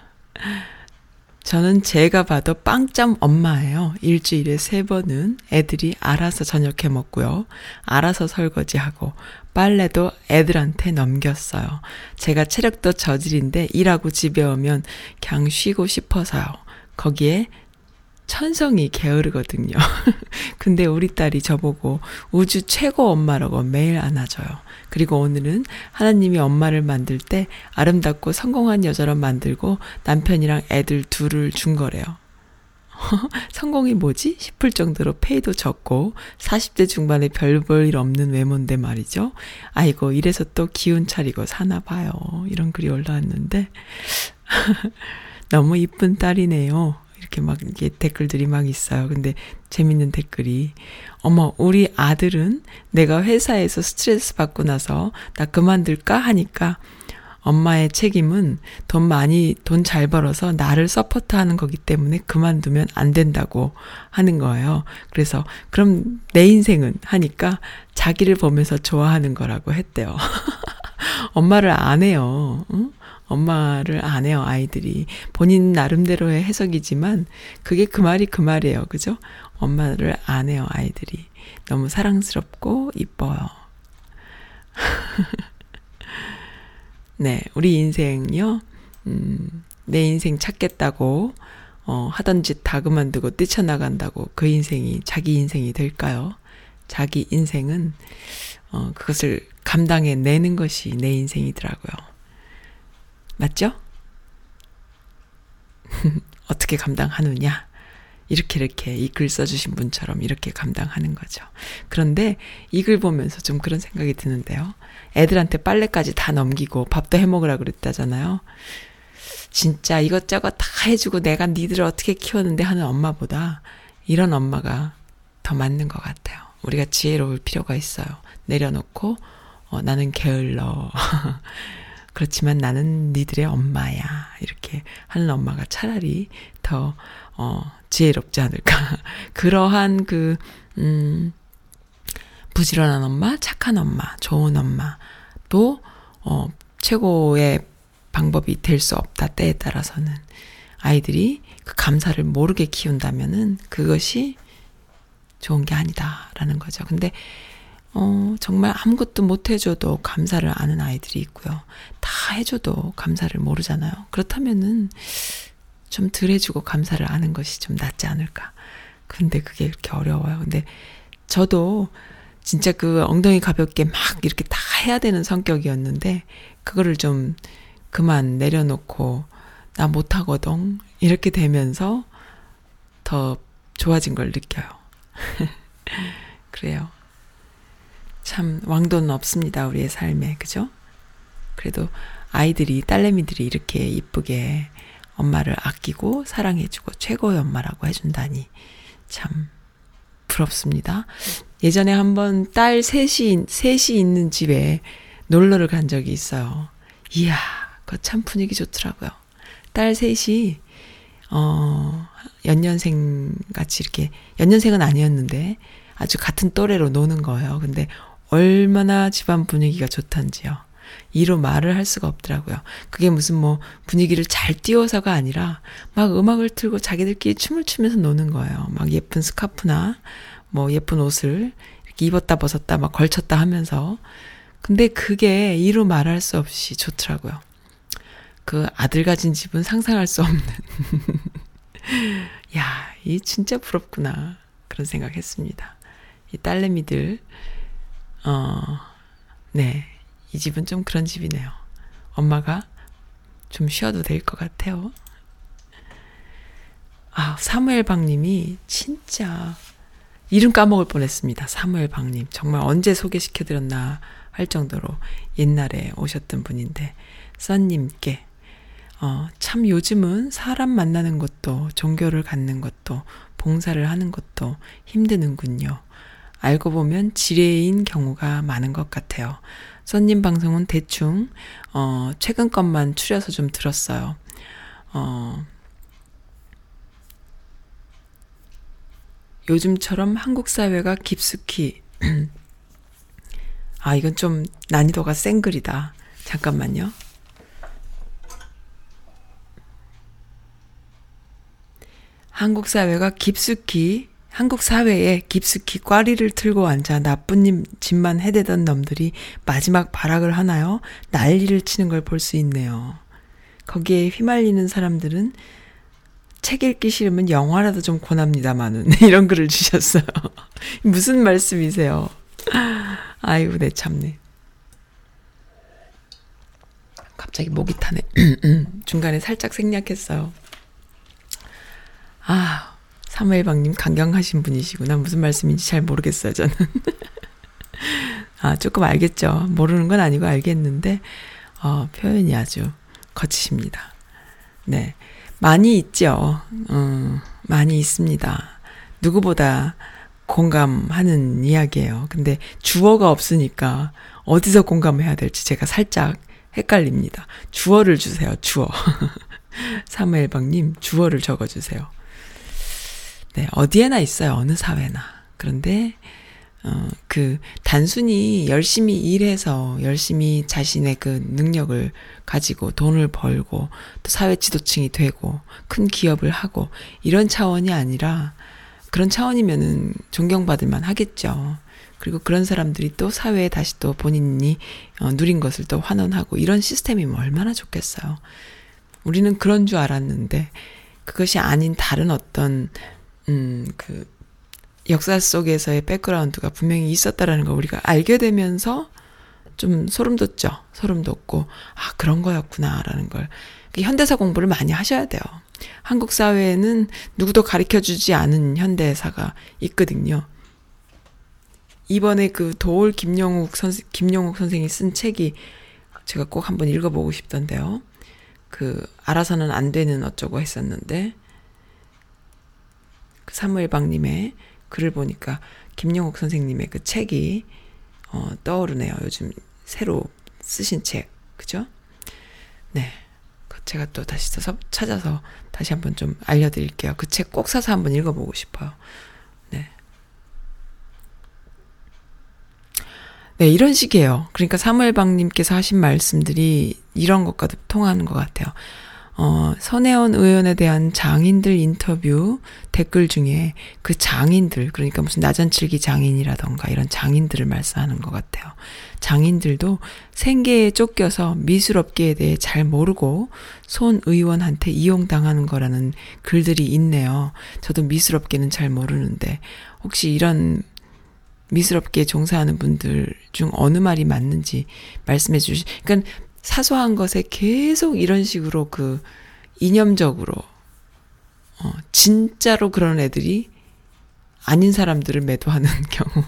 저는 제가 봐도 빵점 엄마예요. 일주일에 세 번은 애들이 알아서 저녁해 먹고요. 알아서 설거지하고 빨래도 애들한테 넘겼어요. 제가 체력도 저질인데 일하고 집에 오면 그냥 쉬고 싶어서요. 거기에 천성이 게으르거든요. 근데 우리 딸이 저보고 우주 최고 엄마라고 매일 안아줘요. 그리고 오늘은 하나님이 엄마를 만들 때 아름답고 성공한 여자로 만들고 남편이랑 애들 둘을 준 거래요. 성공이 뭐지? 싶을 정도로 페이도 적고 40대 중반에 별 볼 일 없는 외모인데 말이죠. 아이고 이래서 또 기운 차리고 사나 봐요. 이런 글이 올라왔는데 너무 이쁜 딸이네요. 이렇게 막 이게 댓글들이 막 있어요. 근데 재밌는 댓글이 어머 우리 아들은 내가 회사에서 스트레스 받고 나서 나 그만둘까 하니까 엄마의 책임은 돈 많이 돈 잘 벌어서 나를 서포트하는 거기 때문에 그만두면 안 된다고 하는 거예요. 그래서 그럼 내 인생은 하니까 자기를 보면서 좋아하는 거라고 했대요. 엄마를 안 해요. 응? 엄마를 안 해요, 아이들이. 본인 나름대로의 해석이지만, 그게 그 말이 그 말이에요. 그죠? 엄마를 안 해요, 아이들이. 너무 사랑스럽고, 이뻐요. 네, 우리 인생요, 음, 내 인생 찾겠다고, 어, 하던 짓 다 그만두고 뛰쳐나간다고 그 인생이 자기 인생이 될까요? 자기 인생은, 어, 그것을 감당해 내는 것이 내 인생이더라고요. 맞죠? 어떻게 감당하느냐? 이렇게 이렇게 이 글 써주신 분처럼 이렇게 감당하는 거죠. 그런데 이 글 보면서 좀 그런 생각이 드는데요. 애들한테 빨래까지 다 넘기고 밥도 해 먹으라 그랬다잖아요. 진짜 이것저것 다 해주고 내가 니들을 어떻게 키웠는데 하는 엄마보다 이런 엄마가 더 맞는 것 같아요. 우리가 지혜로울 필요가 있어요. 내려놓고 어, 나는 게을러. 그렇지만 나는 니들의 엄마야. 이렇게 하는 엄마가 차라리 더, 어, 지혜롭지 않을까. 그러한 그, 음, 부지런한 엄마, 착한 엄마, 좋은 엄마, 또, 어, 최고의 방법이 될 수 없다. 때에 따라서는. 아이들이 그 감사를 모르게 키운다면은 그것이 좋은 게 아니다라는 거죠. 근데 어, 정말 아무것도 못 해줘도 감사를 아는 아이들이 있고요. 다 해줘도 감사를 모르잖아요. 그렇다면은 좀 덜 해주고 감사를 아는 것이 좀 낫지 않을까. 근데 그게 이렇게 어려워요. 근데 저도 진짜 그 엉덩이 가볍게 막 이렇게 다 해야 되는 성격이었는데, 그거를 좀 그만 내려놓고, 나 못하거든. 이렇게 되면서 더 좋아진 걸 느껴요. 그래요. 참 왕도는 없습니다. 우리의 삶에. 그죠? 그래도 아이들이 딸내미들이 이렇게 이쁘게 엄마를 아끼고 사랑해주고 최고의 엄마라고 해준다니 참 부럽습니다. 예전에 한번 딸 셋이 셋이 있는 집에 놀러를 간 적이 있어요. 이야, 그 참 분위기 좋더라고요. 딸 셋이 어 연년생 같이 이렇게 연년생은 아니었는데 아주 같은 또래로 노는 거예요. 근데 얼마나 집안 분위기가 좋던지요. 이로 말을 할 수가 없더라고요. 그게 무슨 뭐 분위기를 잘 띄워서가 아니라 막 음악을 틀고 자기들끼리 춤을 추면서 노는 거예요. 막 예쁜 스카프나 뭐 예쁜 옷을 이렇게 입었다 벗었다 막 걸쳤다 하면서. 근데 그게 이로 말할 수 없이 좋더라고요. 그 아들 가진 집은 상상할 수 없는. 야, 이 진짜 부럽구나. 그런 생각 했습니다. 이 딸내미들, 어, 네. 이 집은 좀 그런 집이네요. 엄마가 좀 쉬어도 될 것 같아요. 아, 사무엘 박님이 진짜 이름 까먹을 뻔했습니다. 사무엘 박님. 정말 언제 소개시켜드렸나 할 정도로 옛날에 오셨던 분인데, 써님께, 어, 참 요즘은 사람 만나는 것도, 종교를 갖는 것도, 봉사를 하는 것도 힘드는군요. 알고 보면 지뢰인 경우가 많은 것 같아요. 써님 방송은 대충, 어, 최근 것만 추려서 좀 들었어요. 어, 요즘처럼 한국 사회가 깊숙이, 아, 이건 좀 난이도가 센 글이다. 잠깐만요. 한국 사회가 깊숙이 한국 사회에 깊숙이 꽈리를 틀고 앉아 나쁜 짓만 해대던 놈들이 마지막 발악을 하나요? 난리를 치는 걸 볼 수 있네요. 거기에 휘말리는 사람들은 책 읽기 싫으면 영화라도 좀 권합니다만은 이런 글을 주셨어요. 무슨 말씀이세요? 아이고 내 참네. 갑자기 목이 타네. 중간에 살짝 생략했어요. 아, 사무엘방님 강경하신 분이시구나. 무슨 말씀인지 잘 모르겠어요, 저는. 아, 조금 알겠죠. 모르는 건 아니고 알겠는데, 어, 표현이 아주 거치십니다. 네. 많이 있죠. 어, 많이 있습니다. 누구보다 공감하는 이야기예요. 근데 주어가 없으니까 어디서 공감해야 될지 제가 살짝 헷갈립니다. 주어를 주세요, 주어. 사무엘방님, 주어를 적어주세요. 네, 어디에나 있어요. 어느 사회나. 그런데, 어, 그, 단순히 열심히 일해서 열심히 자신의 그 능력을 가지고 돈을 벌고 또 사회 지도층이 되고 큰 기업을 하고 이런 차원이 아니라 그런 차원이면은 존경받을 만 하겠죠. 그리고 그런 사람들이 또 사회에 다시 또 본인이 어, 누린 것을 또 환원하고 이런 시스템이면 얼마나 좋겠어요. 우리는 그런 줄 알았는데 그것이 아닌 다른 어떤 음, 그, 역사 속에서의 백그라운드가 분명히 있었다라는 걸 우리가 알게 되면서 좀 소름 돋죠. 소름 돋고, 아, 그런 거였구나라는 걸. 현대사 공부를 많이 하셔야 돼요. 한국 사회에는 누구도 가르쳐 주지 않은 현대사가 있거든요. 이번에 그 도올 김영욱 선생, 김영욱 선생이 쓴 책이 제가 꼭 한번 읽어보고 싶던데요. 그, 알아서는 안 되는 어쩌고 했었는데, 그 사무엘방님의 글을 보니까 김영옥 선생님의 그 책이 어, 떠오르네요. 요즘 새로 쓰신 책, 그죠? 네. 그 제가 또 다시 서, 찾아서 다시 한번 좀 알려드릴게요. 그 책 꼭 사서 한번 읽어보고 싶어요. 네. 네, 이런 식이에요. 그러니까 사무엘방님께서 하신 말씀들이 이런 것과도 통하는 것 같아요. 어, 선혜원 의원에 대한 장인들 인터뷰 댓글 중에 그 장인들, 그러니까 무슨 나전칠기 장인이라던가 이런 장인들을 말씀하는 것 같아요. 장인들도 생계에 쫓겨서 미술업계에 대해 잘 모르고 손 의원한테 이용당하는 거라는 글들이 있네요. 저도 미술업계는 잘 모르는데 혹시 이런 미술업계에 종사하는 분들 중 어느 말이 맞는지 말씀해 주시, 그러니까 사소한 것에 계속 이런 식으로 그 이념적으로, 어, 진짜로 그런 애들이 아닌 사람들을 매도하는 경우.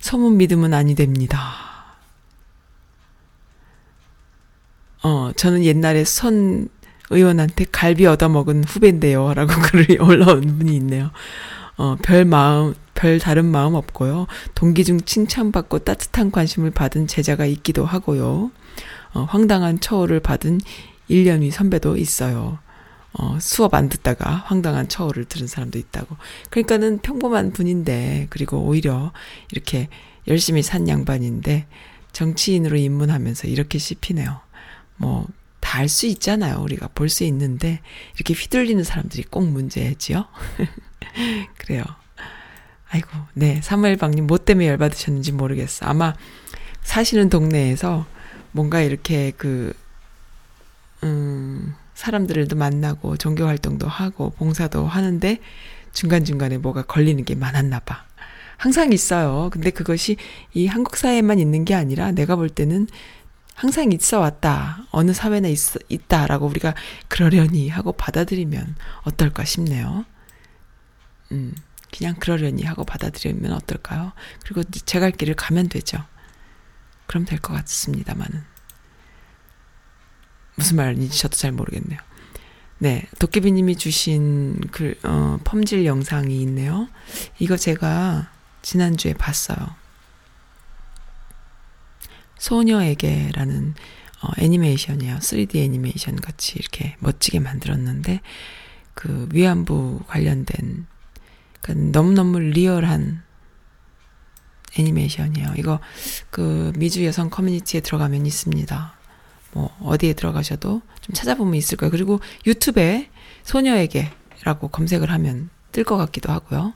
소문 믿으면 아니 됩니다. 어, 저는 옛날에 선 의원한테 갈비 얻어먹은 후배인데요. 라고 글이 올라온 분이 있네요. 어, 별 마음, 별 다른 마음 없고요. 동기 중 칭찬받고 따뜻한 관심을 받은 제자가 있기도 하고요. 어, 황당한 처우를 받은 1년 위 선배도 있어요. 어, 수업 안 듣다가 황당한 처우를 들은 사람도 있다고. 그러니까는 평범한 분인데, 그리고 오히려 이렇게 열심히 산 양반인데, 정치인으로 입문하면서 이렇게 씹히네요. 뭐, 다 알 수 있잖아요. 우리가 볼 수 있는데, 이렇게 휘둘리는 사람들이 꼭 문제지요? 그래요. 아이고, 네. 사무엘방님, 뭐 때문에 열받으셨는지 모르겠어. 아마 사시는 동네에서 뭔가 이렇게 그, 음, 사람들도 만나고 종교 활동도 하고 봉사도 하는데 중간중간에 뭐가 걸리는 게 많았나 봐. 항상 있어요. 근데 그것이 이 한국 사회에만 있는 게 아니라 내가 볼 때는 항상 있어 왔다. 어느 사회나 있, 있다라고 우리가 그러려니 하고 받아들이면 어떨까 싶네요. 음, 그냥 그러려니 하고 받아들이면 어떨까요? 그리고 제 갈 길을 가면 되죠. 그럼 될 것 같습니다만은. 무슨 말인지 저도 잘 모르겠네요. 네, 도깨비님이 주신 글, 어, 펌질 영상이 있네요. 이거 제가 지난주에 봤어요. 소녀에게라는 어, 애니메이션이에요. 3D 애니메이션 같이 이렇게 멋지게 만들었는데, 그 위안부 관련된, 그 너무너무 리얼한 애니메이션이에요. 이거 그 미주 여성 커뮤니티에 들어가면 있습니다. 뭐 어디에 들어가셔도 좀 찾아보면 있을 거예요. 그리고 유튜브에 소녀에게라고 검색을 하면 뜰 것 같기도 하고요.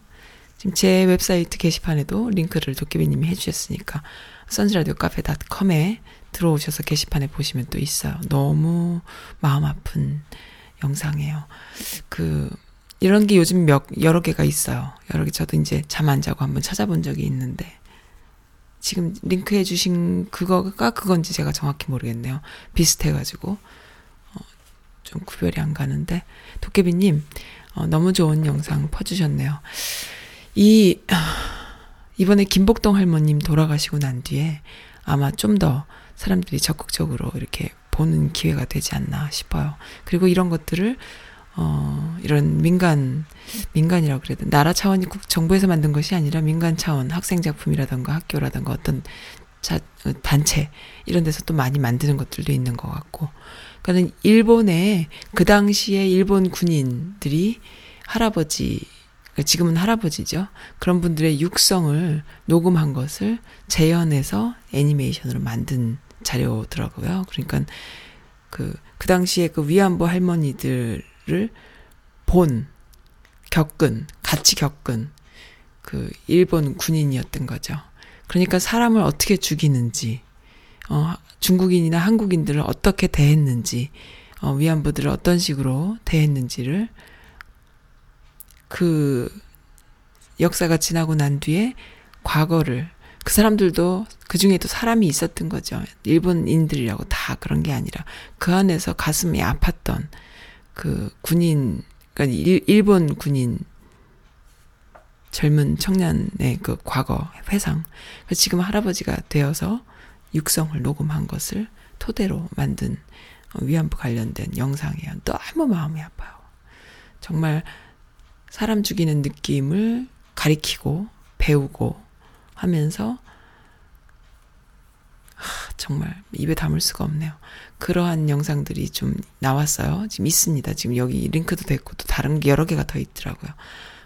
지금 제 웹사이트 게시판에도 링크를 도깨비님이 해주셨으니까 선즈라디오 카페.com에 들어오셔서 게시판에 보시면 또 있어요. 너무 마음 아픈 영상이에요. 그 이런 게 요즘 몇 여러 개가 있어요. 여러 개 저도 이제 잠 안 자고 한번 찾아본 적이 있는데 지금 링크해 주신 그거가 그건지 제가 정확히 모르겠네요. 비슷해가지고 어, 좀 구별이 안 가는데 도깨비님 어, 너무 좋은 영상 퍼주셨네요. 이 이번에 김복동 할머님 돌아가시고 난 뒤에 아마 좀 더 사람들이 적극적으로 이렇게 보는 기회가 되지 않나 싶어요. 그리고 이런 것들을 어, 이런 민간, 민간이라고 그래야 돼. 나라 차원이 국, 정부에서 만든 것이 아니라 민간 차원, 학생 작품이라던가 학교라던가 어떤 자, 단체, 이런 데서 또 많이 만드는 것들도 있는 것 같고. 그러니까 일본에 그 당시에 일본 군인들이 할아버지, 그러니까 지금은 할아버지죠. 그런 분들의 육성을 녹음한 것을 재현해서 애니메이션으로 만든 자료더라고요. 그러니까 그, 그 당시에 그 위안부 할머니들 를 본, 겪은, 같이 겪은 그 일본 군인이었던 거죠. 그러니까 사람을 어떻게 죽이는지, 어, 중국인이나 한국인들을 어떻게 대했는지, 어, 위안부들을 어떤 식으로 대했는지를 그 역사가 지나고 난 뒤에 과거를 그 사람들도 그 중에도 사람이 있었던 거죠. 일본인들이라고 다 그런 게 아니라 그 안에서 가슴이 아팠던 그 군인, 그러니까 일, 일본 군인 젊은 청년의 그 과거 회상. 지금 할아버지가 되어서 육성을 녹음한 것을 토대로 만든 어, 위안부 관련된 영상이에요. 너무 마음이 아파요. 정말 사람 죽이는 느낌을 가리키고 배우고 하면서 하, 정말 입에 담을 수가 없네요. 그러한 영상들이 좀 나왔어요. 지금 있습니다. 지금 여기 링크도 됐고 또 다른 게 여러 개가 더 있더라고요.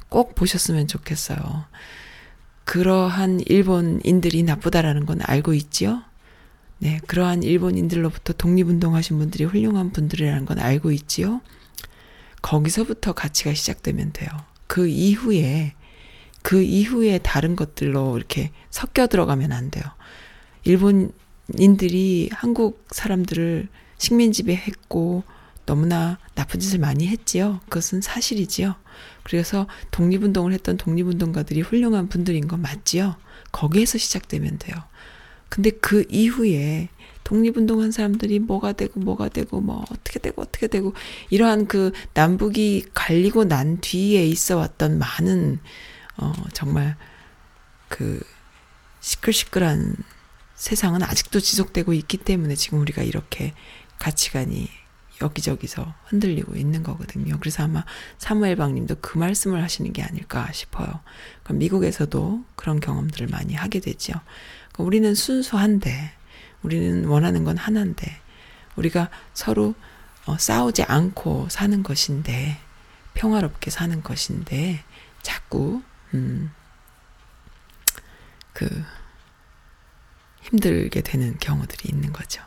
꼭 보셨으면 좋겠어요. 그러한 일본인들이 나쁘다라는 건 알고 있지요? 네, 그러한 일본인들로부터 독립운동하신 분들이 훌륭한 분들이라는 건 알고 있지요. 거기서부터 가치가 시작되면 돼요. 그 이후에 그 이후에 다른 것들로 이렇게 섞여 들어가면 안 돼요. 일본 인들이 한국 사람들을 식민 지배했고 너무나 나쁜 짓을 많이 했지요. 그것은 사실이지요. 그래서 독립운동을 했던 독립운동가들이 훌륭한 분들인 건 맞지요. 거기에서 시작되면 돼요. 근데 그 이후에 독립운동한 사람들이 뭐가 되고 뭐가 되고 뭐 어떻게 되고 어떻게 되고 이러한 그 남북이 갈리고 난 뒤에 있어 왔던 많은 어 정말 그 시끌시끌한 세상은 아직도 지속되고 있기 때문에 지금 우리가 이렇게 가치관이 여기저기서 흔들리고 있는 거거든요. 그래서 아마 사무엘 박님도 그 말씀을 하시는 게 아닐까 싶어요. 미국에서도 그런 경험들을 많이 하게. 그러니까 우리는 순수한데, 우리는 원하는 건 하나인데, 우리가 서로 어, 싸우지 않고 사는 것인데, 평화롭게 사는 것인데, 자꾸, 음, 그, 힘들게 되는 경우들이 있는 거죠.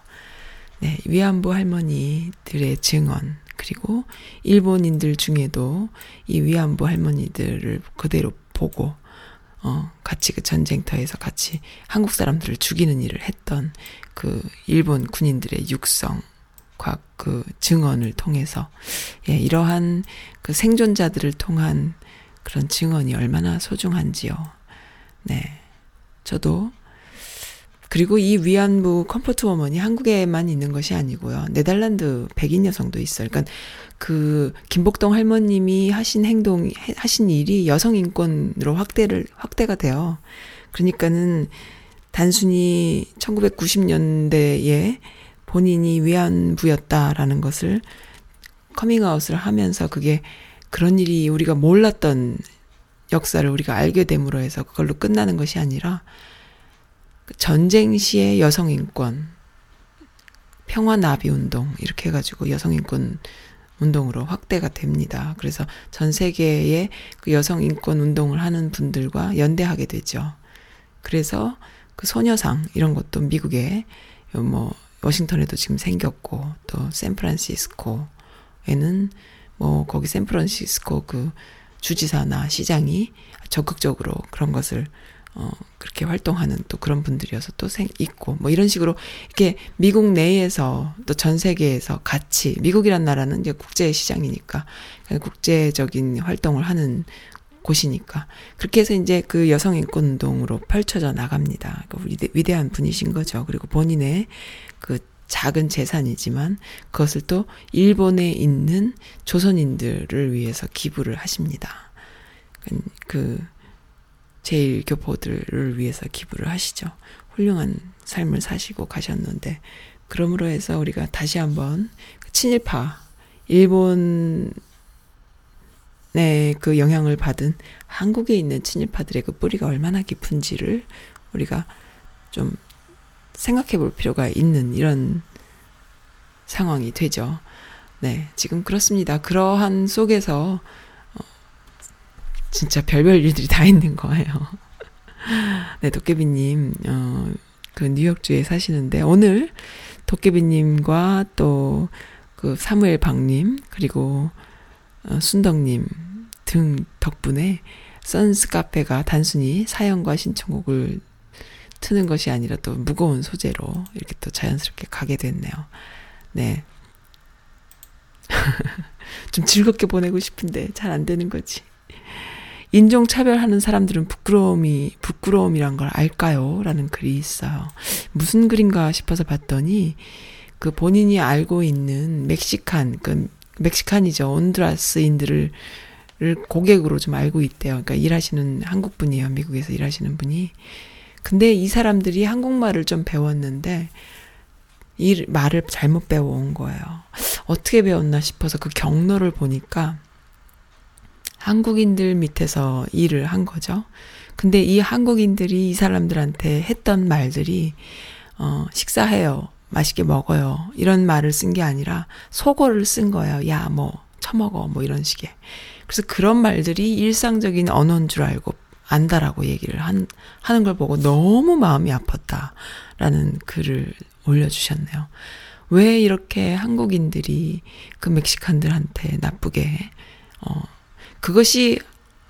네, 위안부 할머니들의 증언, 그리고 일본인들 중에도 이 위안부 할머니들을 그대로 보고, 어, 같이 그 전쟁터에서 같이 한국 사람들을 죽이는 일을 했던 그 일본 군인들의 육성, 그 증언을 통해서, 예, 이러한 그 생존자들을 통한 그런 증언이 얼마나 소중한지요. 네. 저도 그리고 이 위안부 comfort women이 한국에만 있는 것이 아니고요. 네덜란드 백인 여성도 있어요. 그러니까 그 김복동 할머님이 하신 행동 하신 일이 여성 인권으로 확대를 확대가 돼요. 그러니까는 단순히 1990년대에 본인이 위안부였다라는 것을 커밍아웃을 하면서 그게 그런 일이 우리가 몰랐던 역사를 우리가 알게 됨으로 해서 그걸로 끝나는 것이 아니라 전쟁 시의 여성 인권, 평화 나비 운동 이렇게 해가지고 여성 인권 운동으로 확대가 됩니다. 그래서 전 세계의 그 여성 인권 운동을 하는 분들과 연대하게 되죠. 그래서 그 소녀상 이런 것도 미국에 뭐 워싱턴에도 지금 생겼고 또 샌프란시스코에는 뭐 거기 샌프란시스코 그 주지사나 시장이 적극적으로 그런 것을 어, 그렇게 활동하는 또 그런 분들이어서 또 생, 있고, 뭐 이런 식으로 이렇게 미국 내에서 또 전 세계에서 같이, 미국이란 나라는 이제 국제 시장이니까, 국제적인 활동을 하는 곳이니까. 그렇게 해서 이제 그 여성 인권 운동으로 펼쳐져 나갑니다. 그러니까 위대, 위대한 분이신 거죠. 그리고 본인의 그 작은 재산이지만 그것을 또 일본에 있는 조선인들을 위해서 기부를 하십니다. 그, 그 제일 교포들을 위해서 기부를 하시죠. 훌륭한 삶을 사시고 가셨는데 그러므로 해서 우리가 다시 한번 그 친일파 일본의 그 영향을 받은 한국에 있는 친일파들의 그 뿌리가 얼마나 깊은지를 우리가 좀 생각해 볼 필요가 있는 이런 상황이 되죠. 네, 지금 그렇습니다. 그러한 속에서 진짜 별별 일들이 다 있는 거예요. 네, 도깨비님, 어, 그 뉴욕주에 사시는데, 오늘 도깨비님과 또 그 사무엘 박님, 그리고 어, 순덕님 등 덕분에 선스 카페가 단순히 사연과 신청곡을 트는 것이 아니라 또 무거운 소재로 이렇게 또 자연스럽게 가게 됐네요. 네. 좀 즐겁게 보내고 싶은데 잘 안 되는 거지. 인종차별하는 사람들은 부끄러움이, 부끄러움이란 걸 알까요? 라는 글이 있어요. 무슨 글인가 싶어서 봤더니, 그 본인이 알고 있는 멕시칸, 그 멕시칸이죠. 온드라스인들을 고객으로 좀 알고 있대요. 그러니까 일하시는 한국 분이에요. 미국에서 일하시는 분이. 근데 이 사람들이 한국말을 좀 배웠는데, 이 말을 잘못 배워온 거예요. 어떻게 배웠나 싶어서 그 경로를 보니까 한국인들 밑에서 일을 한 거죠. 근데 이 한국인들이 이 사람들한테 했던 말들이, 어, 식사해요. 맛있게 먹어요. 이런 말을 쓴 게 아니라 속어를 쓴 거예요. 야, 뭐, 처먹어. 뭐 이런 식의. 그래서 그런 말들이 일상적인 언어인 줄 알고 안다라고 얘기를 한, 하는 걸 보고 너무 마음이 아팠다. 라는 글을 올려주셨네요. 왜 이렇게 한국인들이 그 멕시칸들한테 나쁘게, 어, 그것이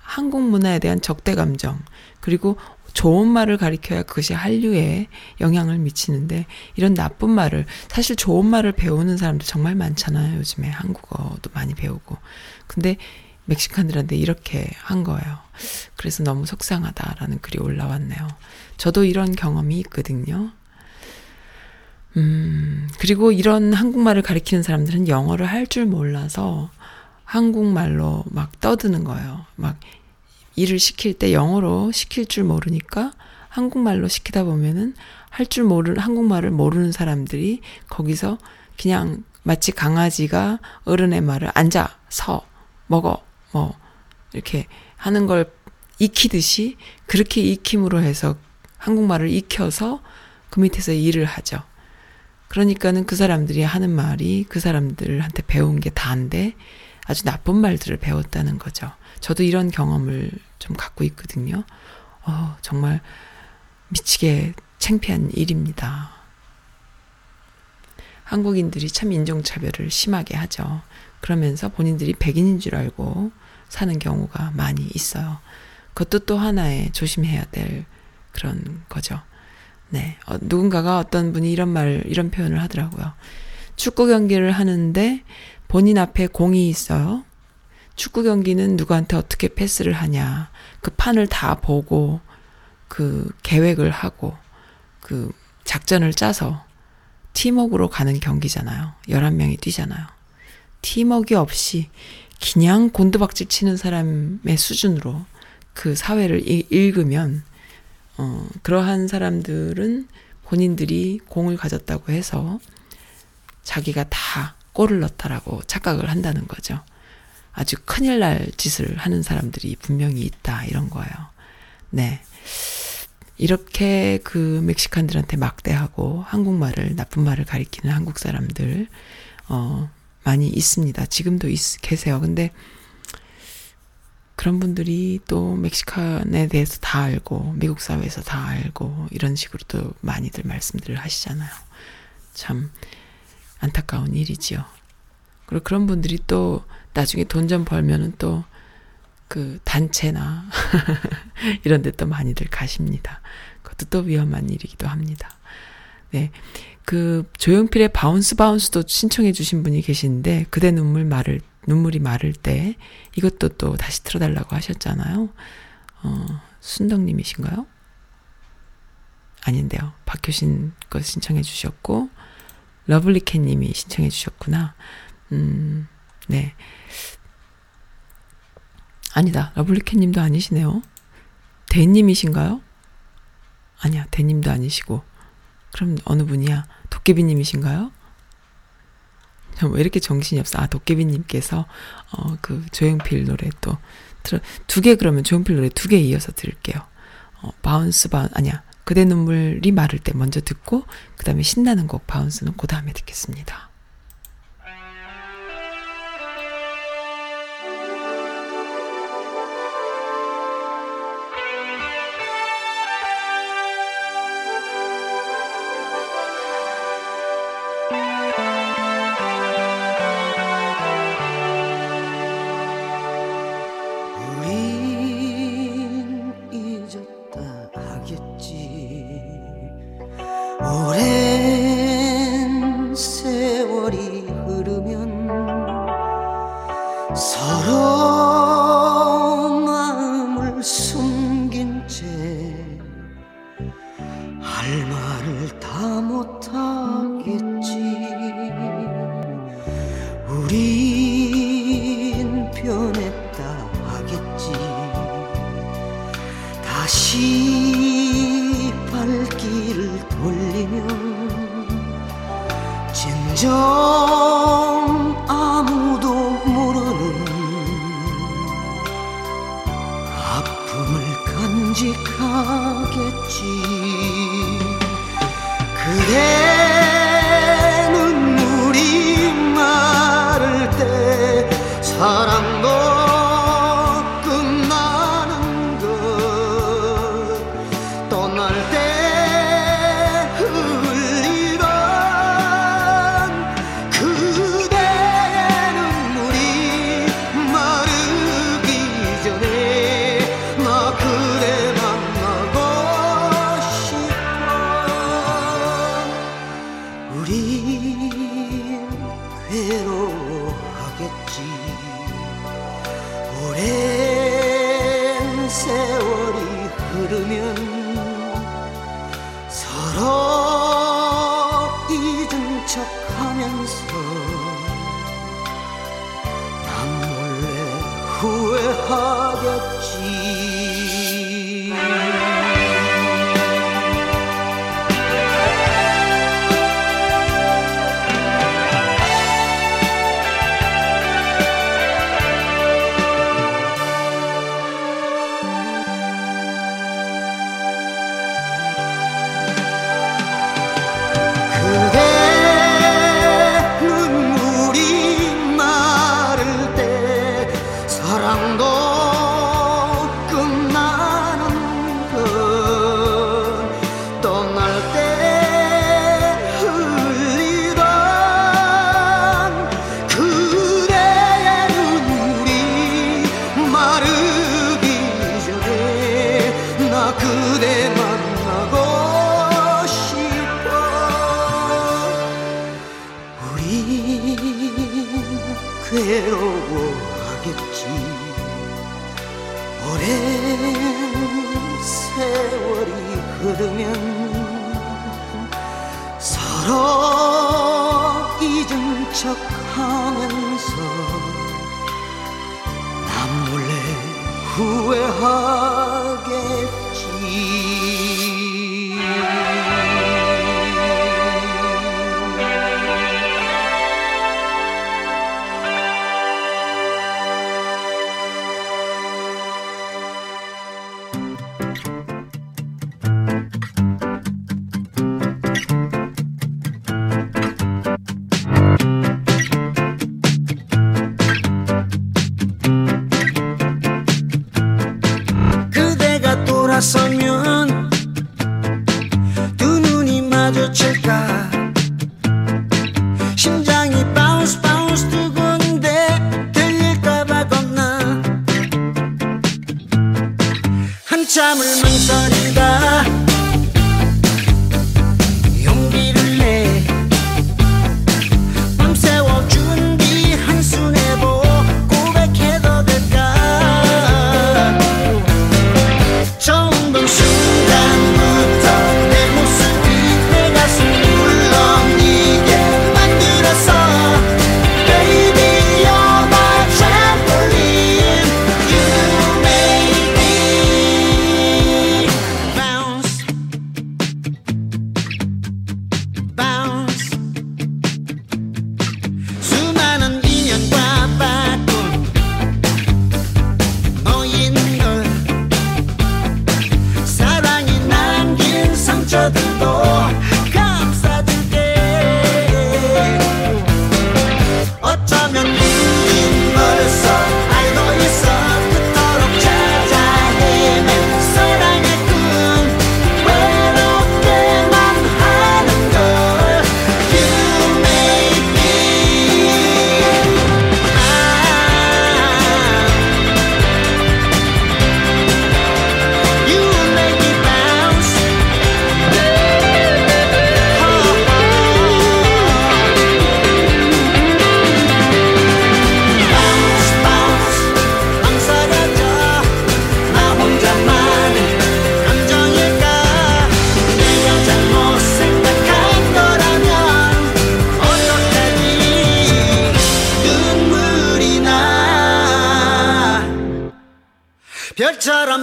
한국 문화에 대한 적대 감정, 그리고 좋은 말을 가리켜야 그것이 한류에 영향을 미치는데 이런 나쁜 말을 사실 좋은 말을 배우는 사람도 정말 많잖아요. 요즘에 한국어도 많이 배우고. 근데 멕시칸들한테 이렇게 한 거예요. 그래서 너무 속상하다라는 글이 올라왔네요. 저도 이런 경험이 있거든요. 음, 그리고 이런 한국말을 가리키는 사람들은 영어를 할 줄 몰라서 한국말로 막 떠드는 거예요. 막 일을 시킬 때 영어로 시킬 줄 모르니까 한국말로 시키다 보면은 할 줄 모르는 한국말을 모르는 사람들이 거기서 그냥 마치 강아지가 어른의 말을 앉아, 서, 먹어, 뭐 이렇게 하는 걸 익히듯이 그렇게 익힘으로 해서 한국말을 익혀서 그 밑에서 일을 하죠. 그러니까는 그 사람들이 하는 말이 그 사람들한테 배운 게 다인데 아주 나쁜 말들을 배웠다는 거죠. 저도 이런 경험을 좀 갖고 있거든요. 어, 정말 미치게 창피한 일입니다. 한국인들이 참 인종차별을 심하게 하죠. 그러면서 본인들이 백인인 줄 알고 사는 경우가 많이 있어요. 그것도 또 하나의 조심해야 될 그런 거죠. 네. 어, 누군가가 어떤 분이 이런 말, 이런 표현을 하더라고요. 축구 경기를 하는데 본인 앞에 공이 있어요. 축구 경기는 누구한테 어떻게 패스를 하냐. 그 판을 다 보고 그 계획을 하고 그 작전을 짜서 팀워크로 가는 경기잖아요. 11명이 뛰잖아요. 팀워크 없이 그냥 곤두박질 치는 사람의 수준으로 그 사회를 읽으면 어, 그러한 사람들은 본인들이 공을 가졌다고 해서 자기가 다 골을 넣었다라고 착각을 한다는 거죠. 아주 큰일 날 짓을 하는 사람들이 분명히 있다, 이런 거예요. 네. 이렇게 그 멕시칸들한테 막대하고 한국말을, 나쁜 말을 가리키는 한국 사람들, 어, 많이 있습니다. 지금도 있, 계세요. 근데 그런 분들이 또 멕시칸에 대해서 다 알고 미국 사회에서 다 알고 이런 식으로 또 많이들 말씀들을 하시잖아요. 참 안타까운 일이지요. 그리고 그런 분들이 또 나중에 돈 좀 벌면은 또 그 단체나 이런 데 또 많이들 가십니다. 그것도 또 위험한 일이기도 합니다. 네. 그 조용필의 Bounce Bounce도 신청해 주신 분이 계신데 그대 눈물 마를 눈물이 마를 때 이것도 또 다시 틀어 달라고 하셨잖아요. 어, 순덕 님이신가요? 아닌데요. 박효신 거 신청해 주셨고 러블리캣님이 신청해 주셨구나. 음, 네. 아니다. 러블리캣님도 아니시네요. 대님이신가요? 아니야. 대님도 아니시고. 그럼 어느 분이야? 도깨비님이신가요? 왜 이렇게 정신이 없어? 아, 도깨비님께서, 어, 그, 조용필 노래 또, 들어, 두 개 그러면 조용필 노래 두 개 이어서 들을게요. 어, Bounce, Boun, 아니야. 그대 눈물이 마를 때 먼저 듣고, 그 다음에 신나는 곡 Bounce는 그 다음에 듣겠습니다. 진정 아무도 모르는 아픔을 간직하겠지. 그대 몰래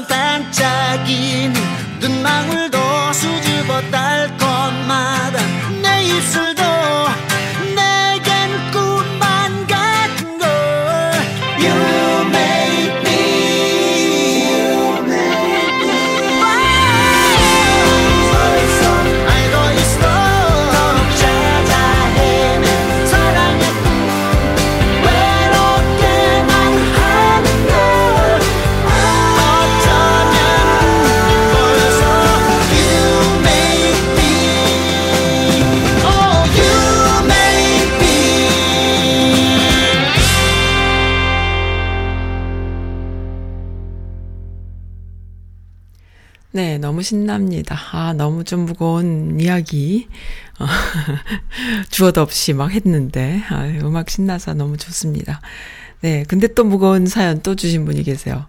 별 신납니다. 아, 너무 좀 무거운 이야기. 어, 주어도 없이 막 했는데, 아, 음악 신나서 너무 좋습니다. 네, 근데 또 무거운 사연 또 주신 분이 계세요.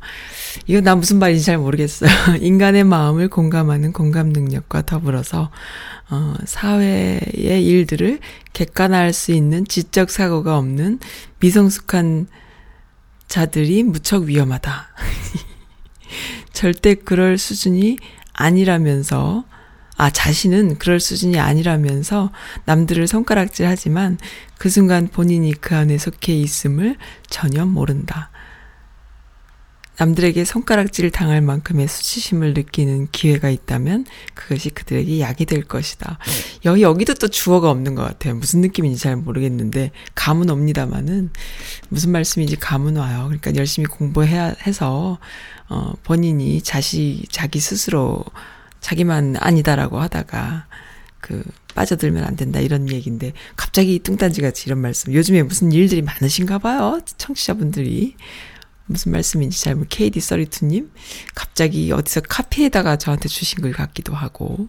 이거 나 무슨 말인지 잘 모르겠어요. 인간의 마음을 공감하는 공감 능력과 더불어서, 어, 사회의 일들을 객관화할 수 있는 지적 사고가 없는 미성숙한 자들이 무척 위험하다. 절대 그럴 수준이 아니라면서, 아, 자신은 그럴 수준이 아니라면서 남들을 손가락질 하지만 그 순간 본인이 그 안에 속해 있음을 전혀 모른다. 남들에게 손가락질 당할 만큼의 수치심을 느끼는 기회가 있다면 그것이 그들에게 약이 될 것이다. 여기, 여기도 또 주어가 없는 것 같아요. 무슨 느낌인지 잘 모르겠는데, 감은 옵니다마는, 무슨 말씀인지 감은 와요. 그러니까 열심히 공부해야 해서, 어, 본인이 자시, 자기 스스로 자기만 아니다라고 하다가, 그, 빠져들면 안 된다 이런 얘기인데, 갑자기 뚱딴지 같이 이런 말씀. 요즘에 무슨 일들이 많으신가 봐요. 청취자분들이. 무슨 말씀인지 잘, 모르 KD32님? 갑자기 어디서 카피에다가 저한테 주신 글 같기도 하고,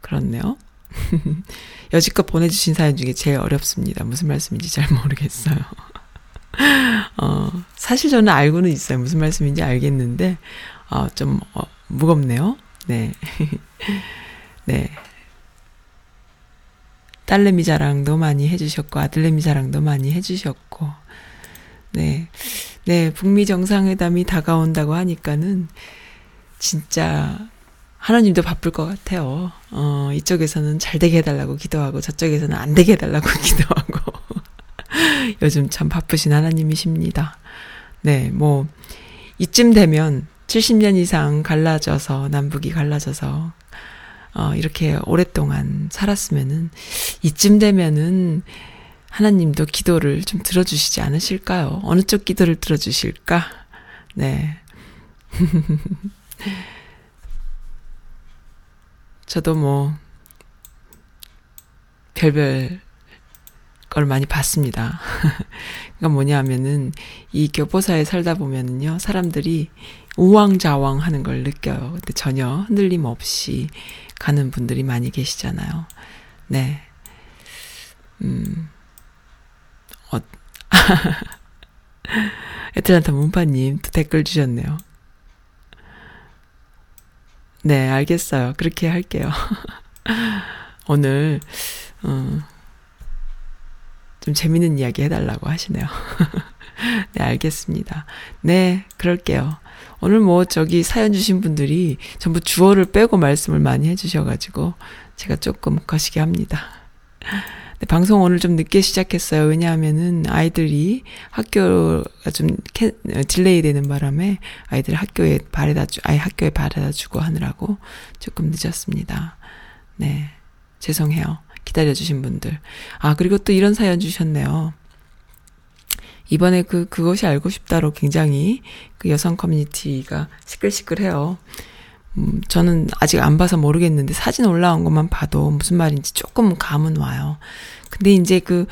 그렇네요. 여지껏 보내주신 사연 중에 제일 어렵습니다. 무슨 말씀인지 잘 모르겠어요. 어, 사실 저는 알고는 있어요. 무슨 말씀인지 알겠는데, 어, 좀, 어, 무겁네요. 네. 네. 딸내미 자랑도 많이 해주셨고, 아들내미 자랑도 많이 해주셨고, 네. 네, 북미 정상회담이 다가온다고 하니까는, 진짜, 하나님도 바쁠 것 같아요. 어, 이쪽에서는 잘 되게 해달라고 기도하고, 저쪽에서는 안 되게 해달라고 기도하고. 요즘 참 바쁘신 하나님이십니다. 네, 뭐, 이쯤 되면 70년 이상 갈라져서, 남북이 갈라져서, 어, 이렇게 오랫동안 살았으면은, 이쯤 되면은, 하나님도 기도를 좀 들어주시지 않으실까요? 어느 쪽 기도를 들어주실까? 네. 저도 뭐, 별별 걸 많이 봤습니다. 그러니까 뭐냐 하면은, 이 교포사에 살다 보면은요, 사람들이 우왕좌왕 하는 걸 느껴요. 근데 전혀 흔들림 없이 가는 분들이 많이 계시잖아요. 네. 음, 어, 애틀란타 문파님 또 댓글 주셨네요. 네, 알겠어요. 그렇게 할게요. 오늘, 음, 좀 재밌는 이야기 해달라고 하시네요. 네, 알겠습니다. 네, 그럴게요. 오늘 뭐 저기 사연 주신 분들이 전부 주어를 빼고 말씀을 많이 해주셔가지고 제가 조금 거시기 합니다. 네, 방송 오늘 좀 늦게 시작했어요. 왜냐하면은 아이들이 학교가 좀 캐, delay 되는 바람에 아이들 학교에 바래다 주, 아이 학교에 바래다 주고 하느라고 조금 늦었습니다. 네. 죄송해요. 기다려주신 분들. 아, 그리고 또 이런 사연 주셨네요. 이번에 그, 그것이 알고 싶다로 굉장히 그 여성 커뮤니티가 시끌시끌해요. 음, 저는 아직 안 봐서 모르겠는데 사진 올라온 것만 봐도 무슨 말인지 조금 감은 와요. 근데 이제 그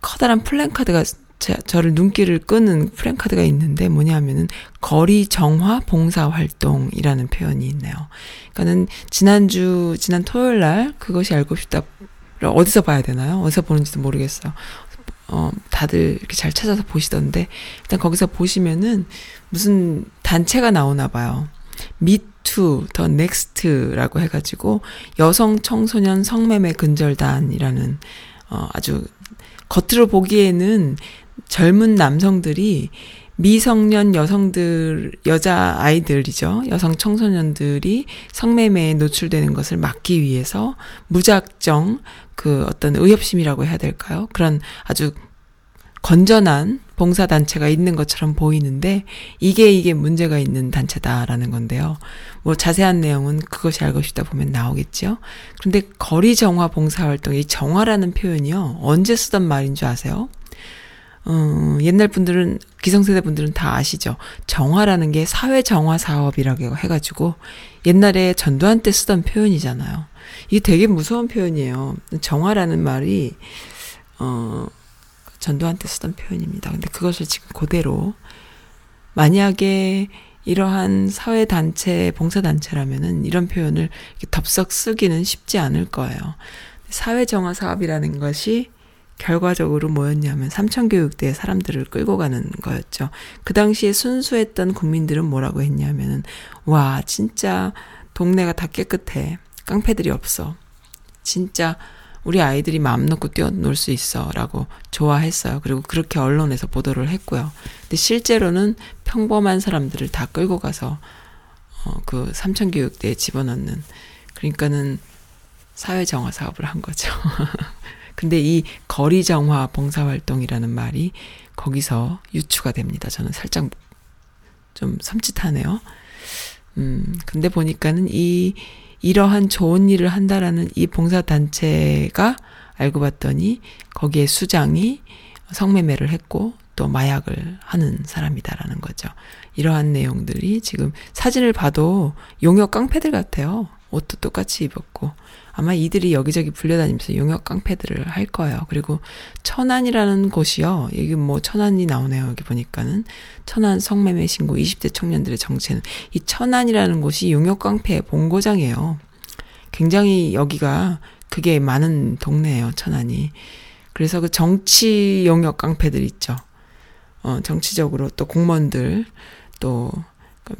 커다란 플랜카드가 제, 저를 눈길을 끄는 플랜카드가 있는데 뭐냐면은 거리 정화 봉사 활동이라는 표현이 있네요. 그러니까는 지난주 지난 토요일 날 그것이 알고 싶다 어디서 봐야 되나요? 어디서 보는지도 모르겠어요. 어, 다들 이렇게 잘 찾아서 보시던데, 일단 거기서 보시면은 무슨 단체가 나오나 봐요. Me Too, The Next라고 해가지고, 여성 청소년 성매매 근절단이라는, 어, 아주, 겉으로 보기에는 젊은 남성들이 미성년 여성들, 여자 아이들이죠. 여성 청소년들이 성매매에 노출되는 것을 막기 위해서 무작정 그 어떤 의협심이라고 해야 될까요? 그런 아주 건전한 봉사단체가 있는 것처럼 보이는데 이게 이게 문제가 있는 단체다라는 건데요. 뭐 자세한 내용은 그것이 알고 싶다 보면 나오겠죠. 그런데 거리 정화 봉사활동, 이 정화라는 표현이요. 언제 쓰던 말인 줄 아세요? 어, 옛날 분들은, 기성세대 분들은 다 아시죠? 정화라는 게 사회 정화 사업이라고 해가지고 옛날에 전두환 때 쓰던 표현이잖아요. 이게 되게 무서운 표현이에요. 정화라는 말이, 어, 때 쓰던 표현입니다. 근데 그것을 지금 그대로, 만약에 이러한 사회단체, 봉사단체라면은 이런 표현을 덥석 쓰기는 쉽지 않을 거예요. 사회정화 사업이라는 것이 결과적으로 뭐였냐면 삼천교육대에 사람들을 끌고 가는 거였죠. 그 당시에 순수했던 국민들은 뭐라고 했냐면은 와 진짜 동네가 다 깨끗해 깡패들이 없어 진짜 우리 아이들이 마음 놓고 뛰어놀 수 있어라고 좋아했어요. 그리고 그렇게 언론에서 보도를 했고요. 근데 실제로는 평범한 사람들을 다 끌고 가서 어, 그 삼천 교육대에 집어넣는 그러니까는 사회 정화 사업을 한 거죠. 근데 이 거리 정화 봉사 활동이라는 말이 거기서 유추가 됩니다. 저는 살짝 좀 섬찟하네요. 음, 근데 보니까는 이, 이러한 좋은 일을 한다라는 이 봉사단체가 알고 봤더니 거기에 수장이 성매매를 했고 또 마약을 하는 사람이다라는 거죠. 이러한 내용들이 지금 사진을 봐도 용역 깡패들 같아요. 옷도 똑같이 입었고. 아마 이들이 여기저기 불려다니면서 용역 깡패들을 할 거예요. 그리고 천안이라는 곳이요. 여기 뭐 천안이 나오네요. 여기 보니까는. 천안 성매매 신고 20대 청년들의 정체는. 이 천안이라는 곳이 용역 깡패의 본고장이에요. 굉장히 여기가 그게 많은 동네예요. 천안이. 그래서 그 정치 용역 깡패들 있죠. 어, 정치적으로 또 공무원들 또그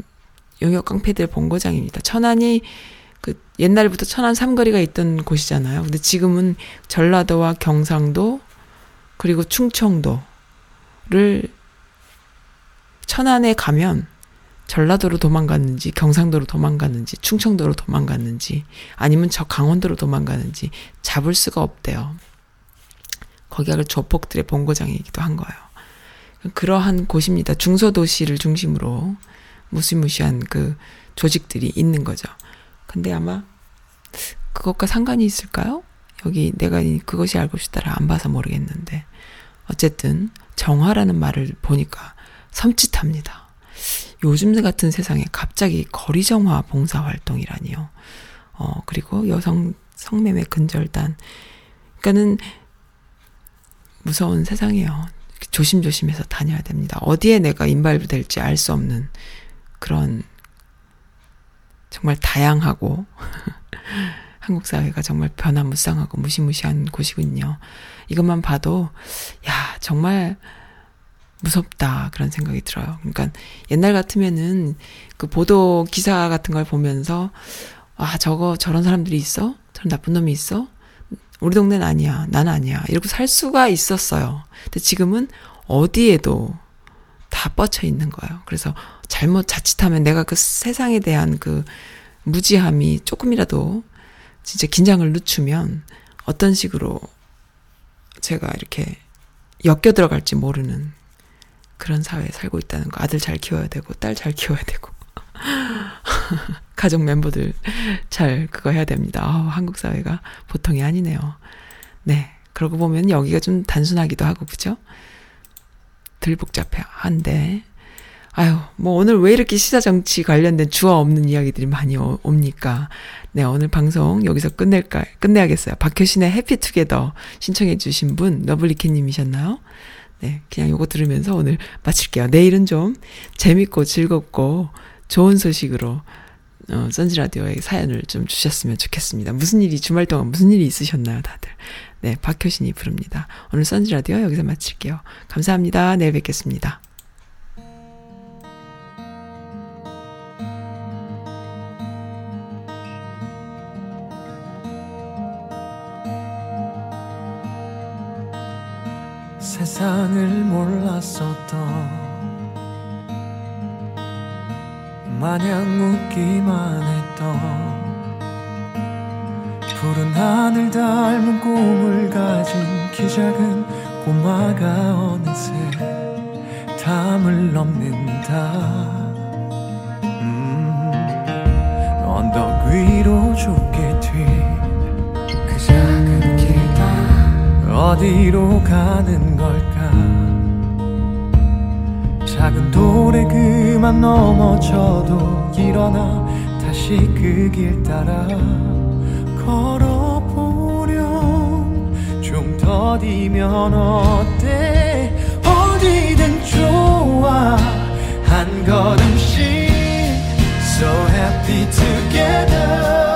용역 깡패들 본고장입니다. 천안이 그 옛날부터 천안 삼거리가 있던 곳이잖아요. 근데 지금은 전라도와 경상도 그리고 충청도를 천안에 가면 전라도로 도망갔는지 경상도로 도망갔는지 충청도로 도망갔는지 아니면 저 강원도로 도망가는지 잡을 수가 없대요. 거기가 그 조폭들의 본고장이기도 한 거예요. 그러한 곳입니다. 중소도시를 중심으로 무시무시한 그 조직들이 있는 거죠. 근데 아마 그것과 상관이 있을까요? 여기 내가 이- 그것이 알고 싶다를 안 봐서 모르겠는데 어쨌든 정화라는 말을 보니까 섬찟합니다. 요즘 같은 세상에 갑자기 거리 정화 봉사 활동이라니요. 어 그리고 여성 성매매 근절단. 그러니까는 무서운 세상이에요. 조심조심해서 다녀야 됩니다. 어디에 내가 인발될지 알 수 없는 그런 정말 다양하고 한국 사회가 정말 변화무쌍하고 무시무시한 곳이군요. 이것만 봐도 야 정말 무섭다 그런 생각이 들어요. 그러니까 옛날 같으면은 그 보도 기사 같은 걸 보면서 아 저거 저런 사람들이 있어? 저런 나쁜 놈이 있어? 우리 동네는 아니야. 난 아니야. 이러고 살 수가 있었어요. 근데 지금은 어디에도 다 뻗쳐 있는 거예요. 그래서 잘못 자칫하면 내가 그 세상에 대한 그 무지함이 조금이라도 진짜 긴장을 늦추면 어떤 식으로 제가 이렇게 엮여 들어갈지 모르는 그런 사회에 살고 있다는 거. 아들 잘 키워야 되고, 딸 잘 키워야 되고. 가족 멤버들 잘 그거 해야 됩니다. 아우, 한국 사회가 보통이 아니네요. 네. 그러고 보면 여기가 좀 단순하기도 하고, 그죠? 덜 복잡해. 한데. 아유, 뭐 오늘 왜 이렇게 시사 정치 관련된 주어 없는 이야기들이 많이 오- 옵니까? 네, 오늘 방송 여기서 끝낼까, 끝내야겠어요. 박효신의 해피투게더 신청해주신 분, 러블리키님이셨나요? 네, 그냥 요거 들으면서 오늘 마칠게요. 내일은 좀 재밌고 즐겁고 좋은 소식으로 어, 선지라디오에 사연을 좀 주셨으면 좋겠습니다. 무슨 일이 주말 동안 무슨 일이 있으셨나요, 다들? 네, 박효신이 부릅니다. 오늘 선지라디오 여기서 마칠게요. 감사합니다. 내일 뵙겠습니다. 세상을 몰랐었던 마냥 웃기만 했던 푸른 하늘 닮은 꿈을 가진 키 작은 꼬마가 어느새 담을 넘는다. 음, 언덕 위로 좁게 어디로 가는 걸까? 작은 돌에 그만 넘어져도 일어나. 다시 그 길 따라 걸어보렴. 좀 더디면 어때? 어디든 좋아. 한 걸음씩 So happy together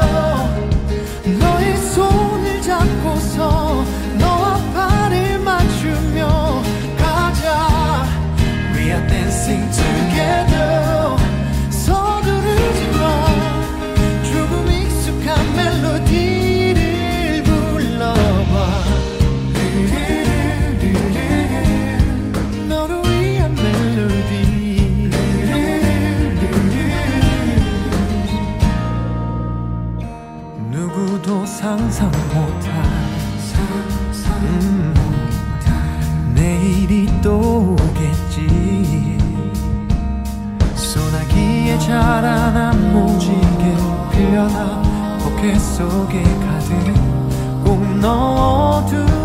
빌려나 포켓 속에 가득 꼭 넣어두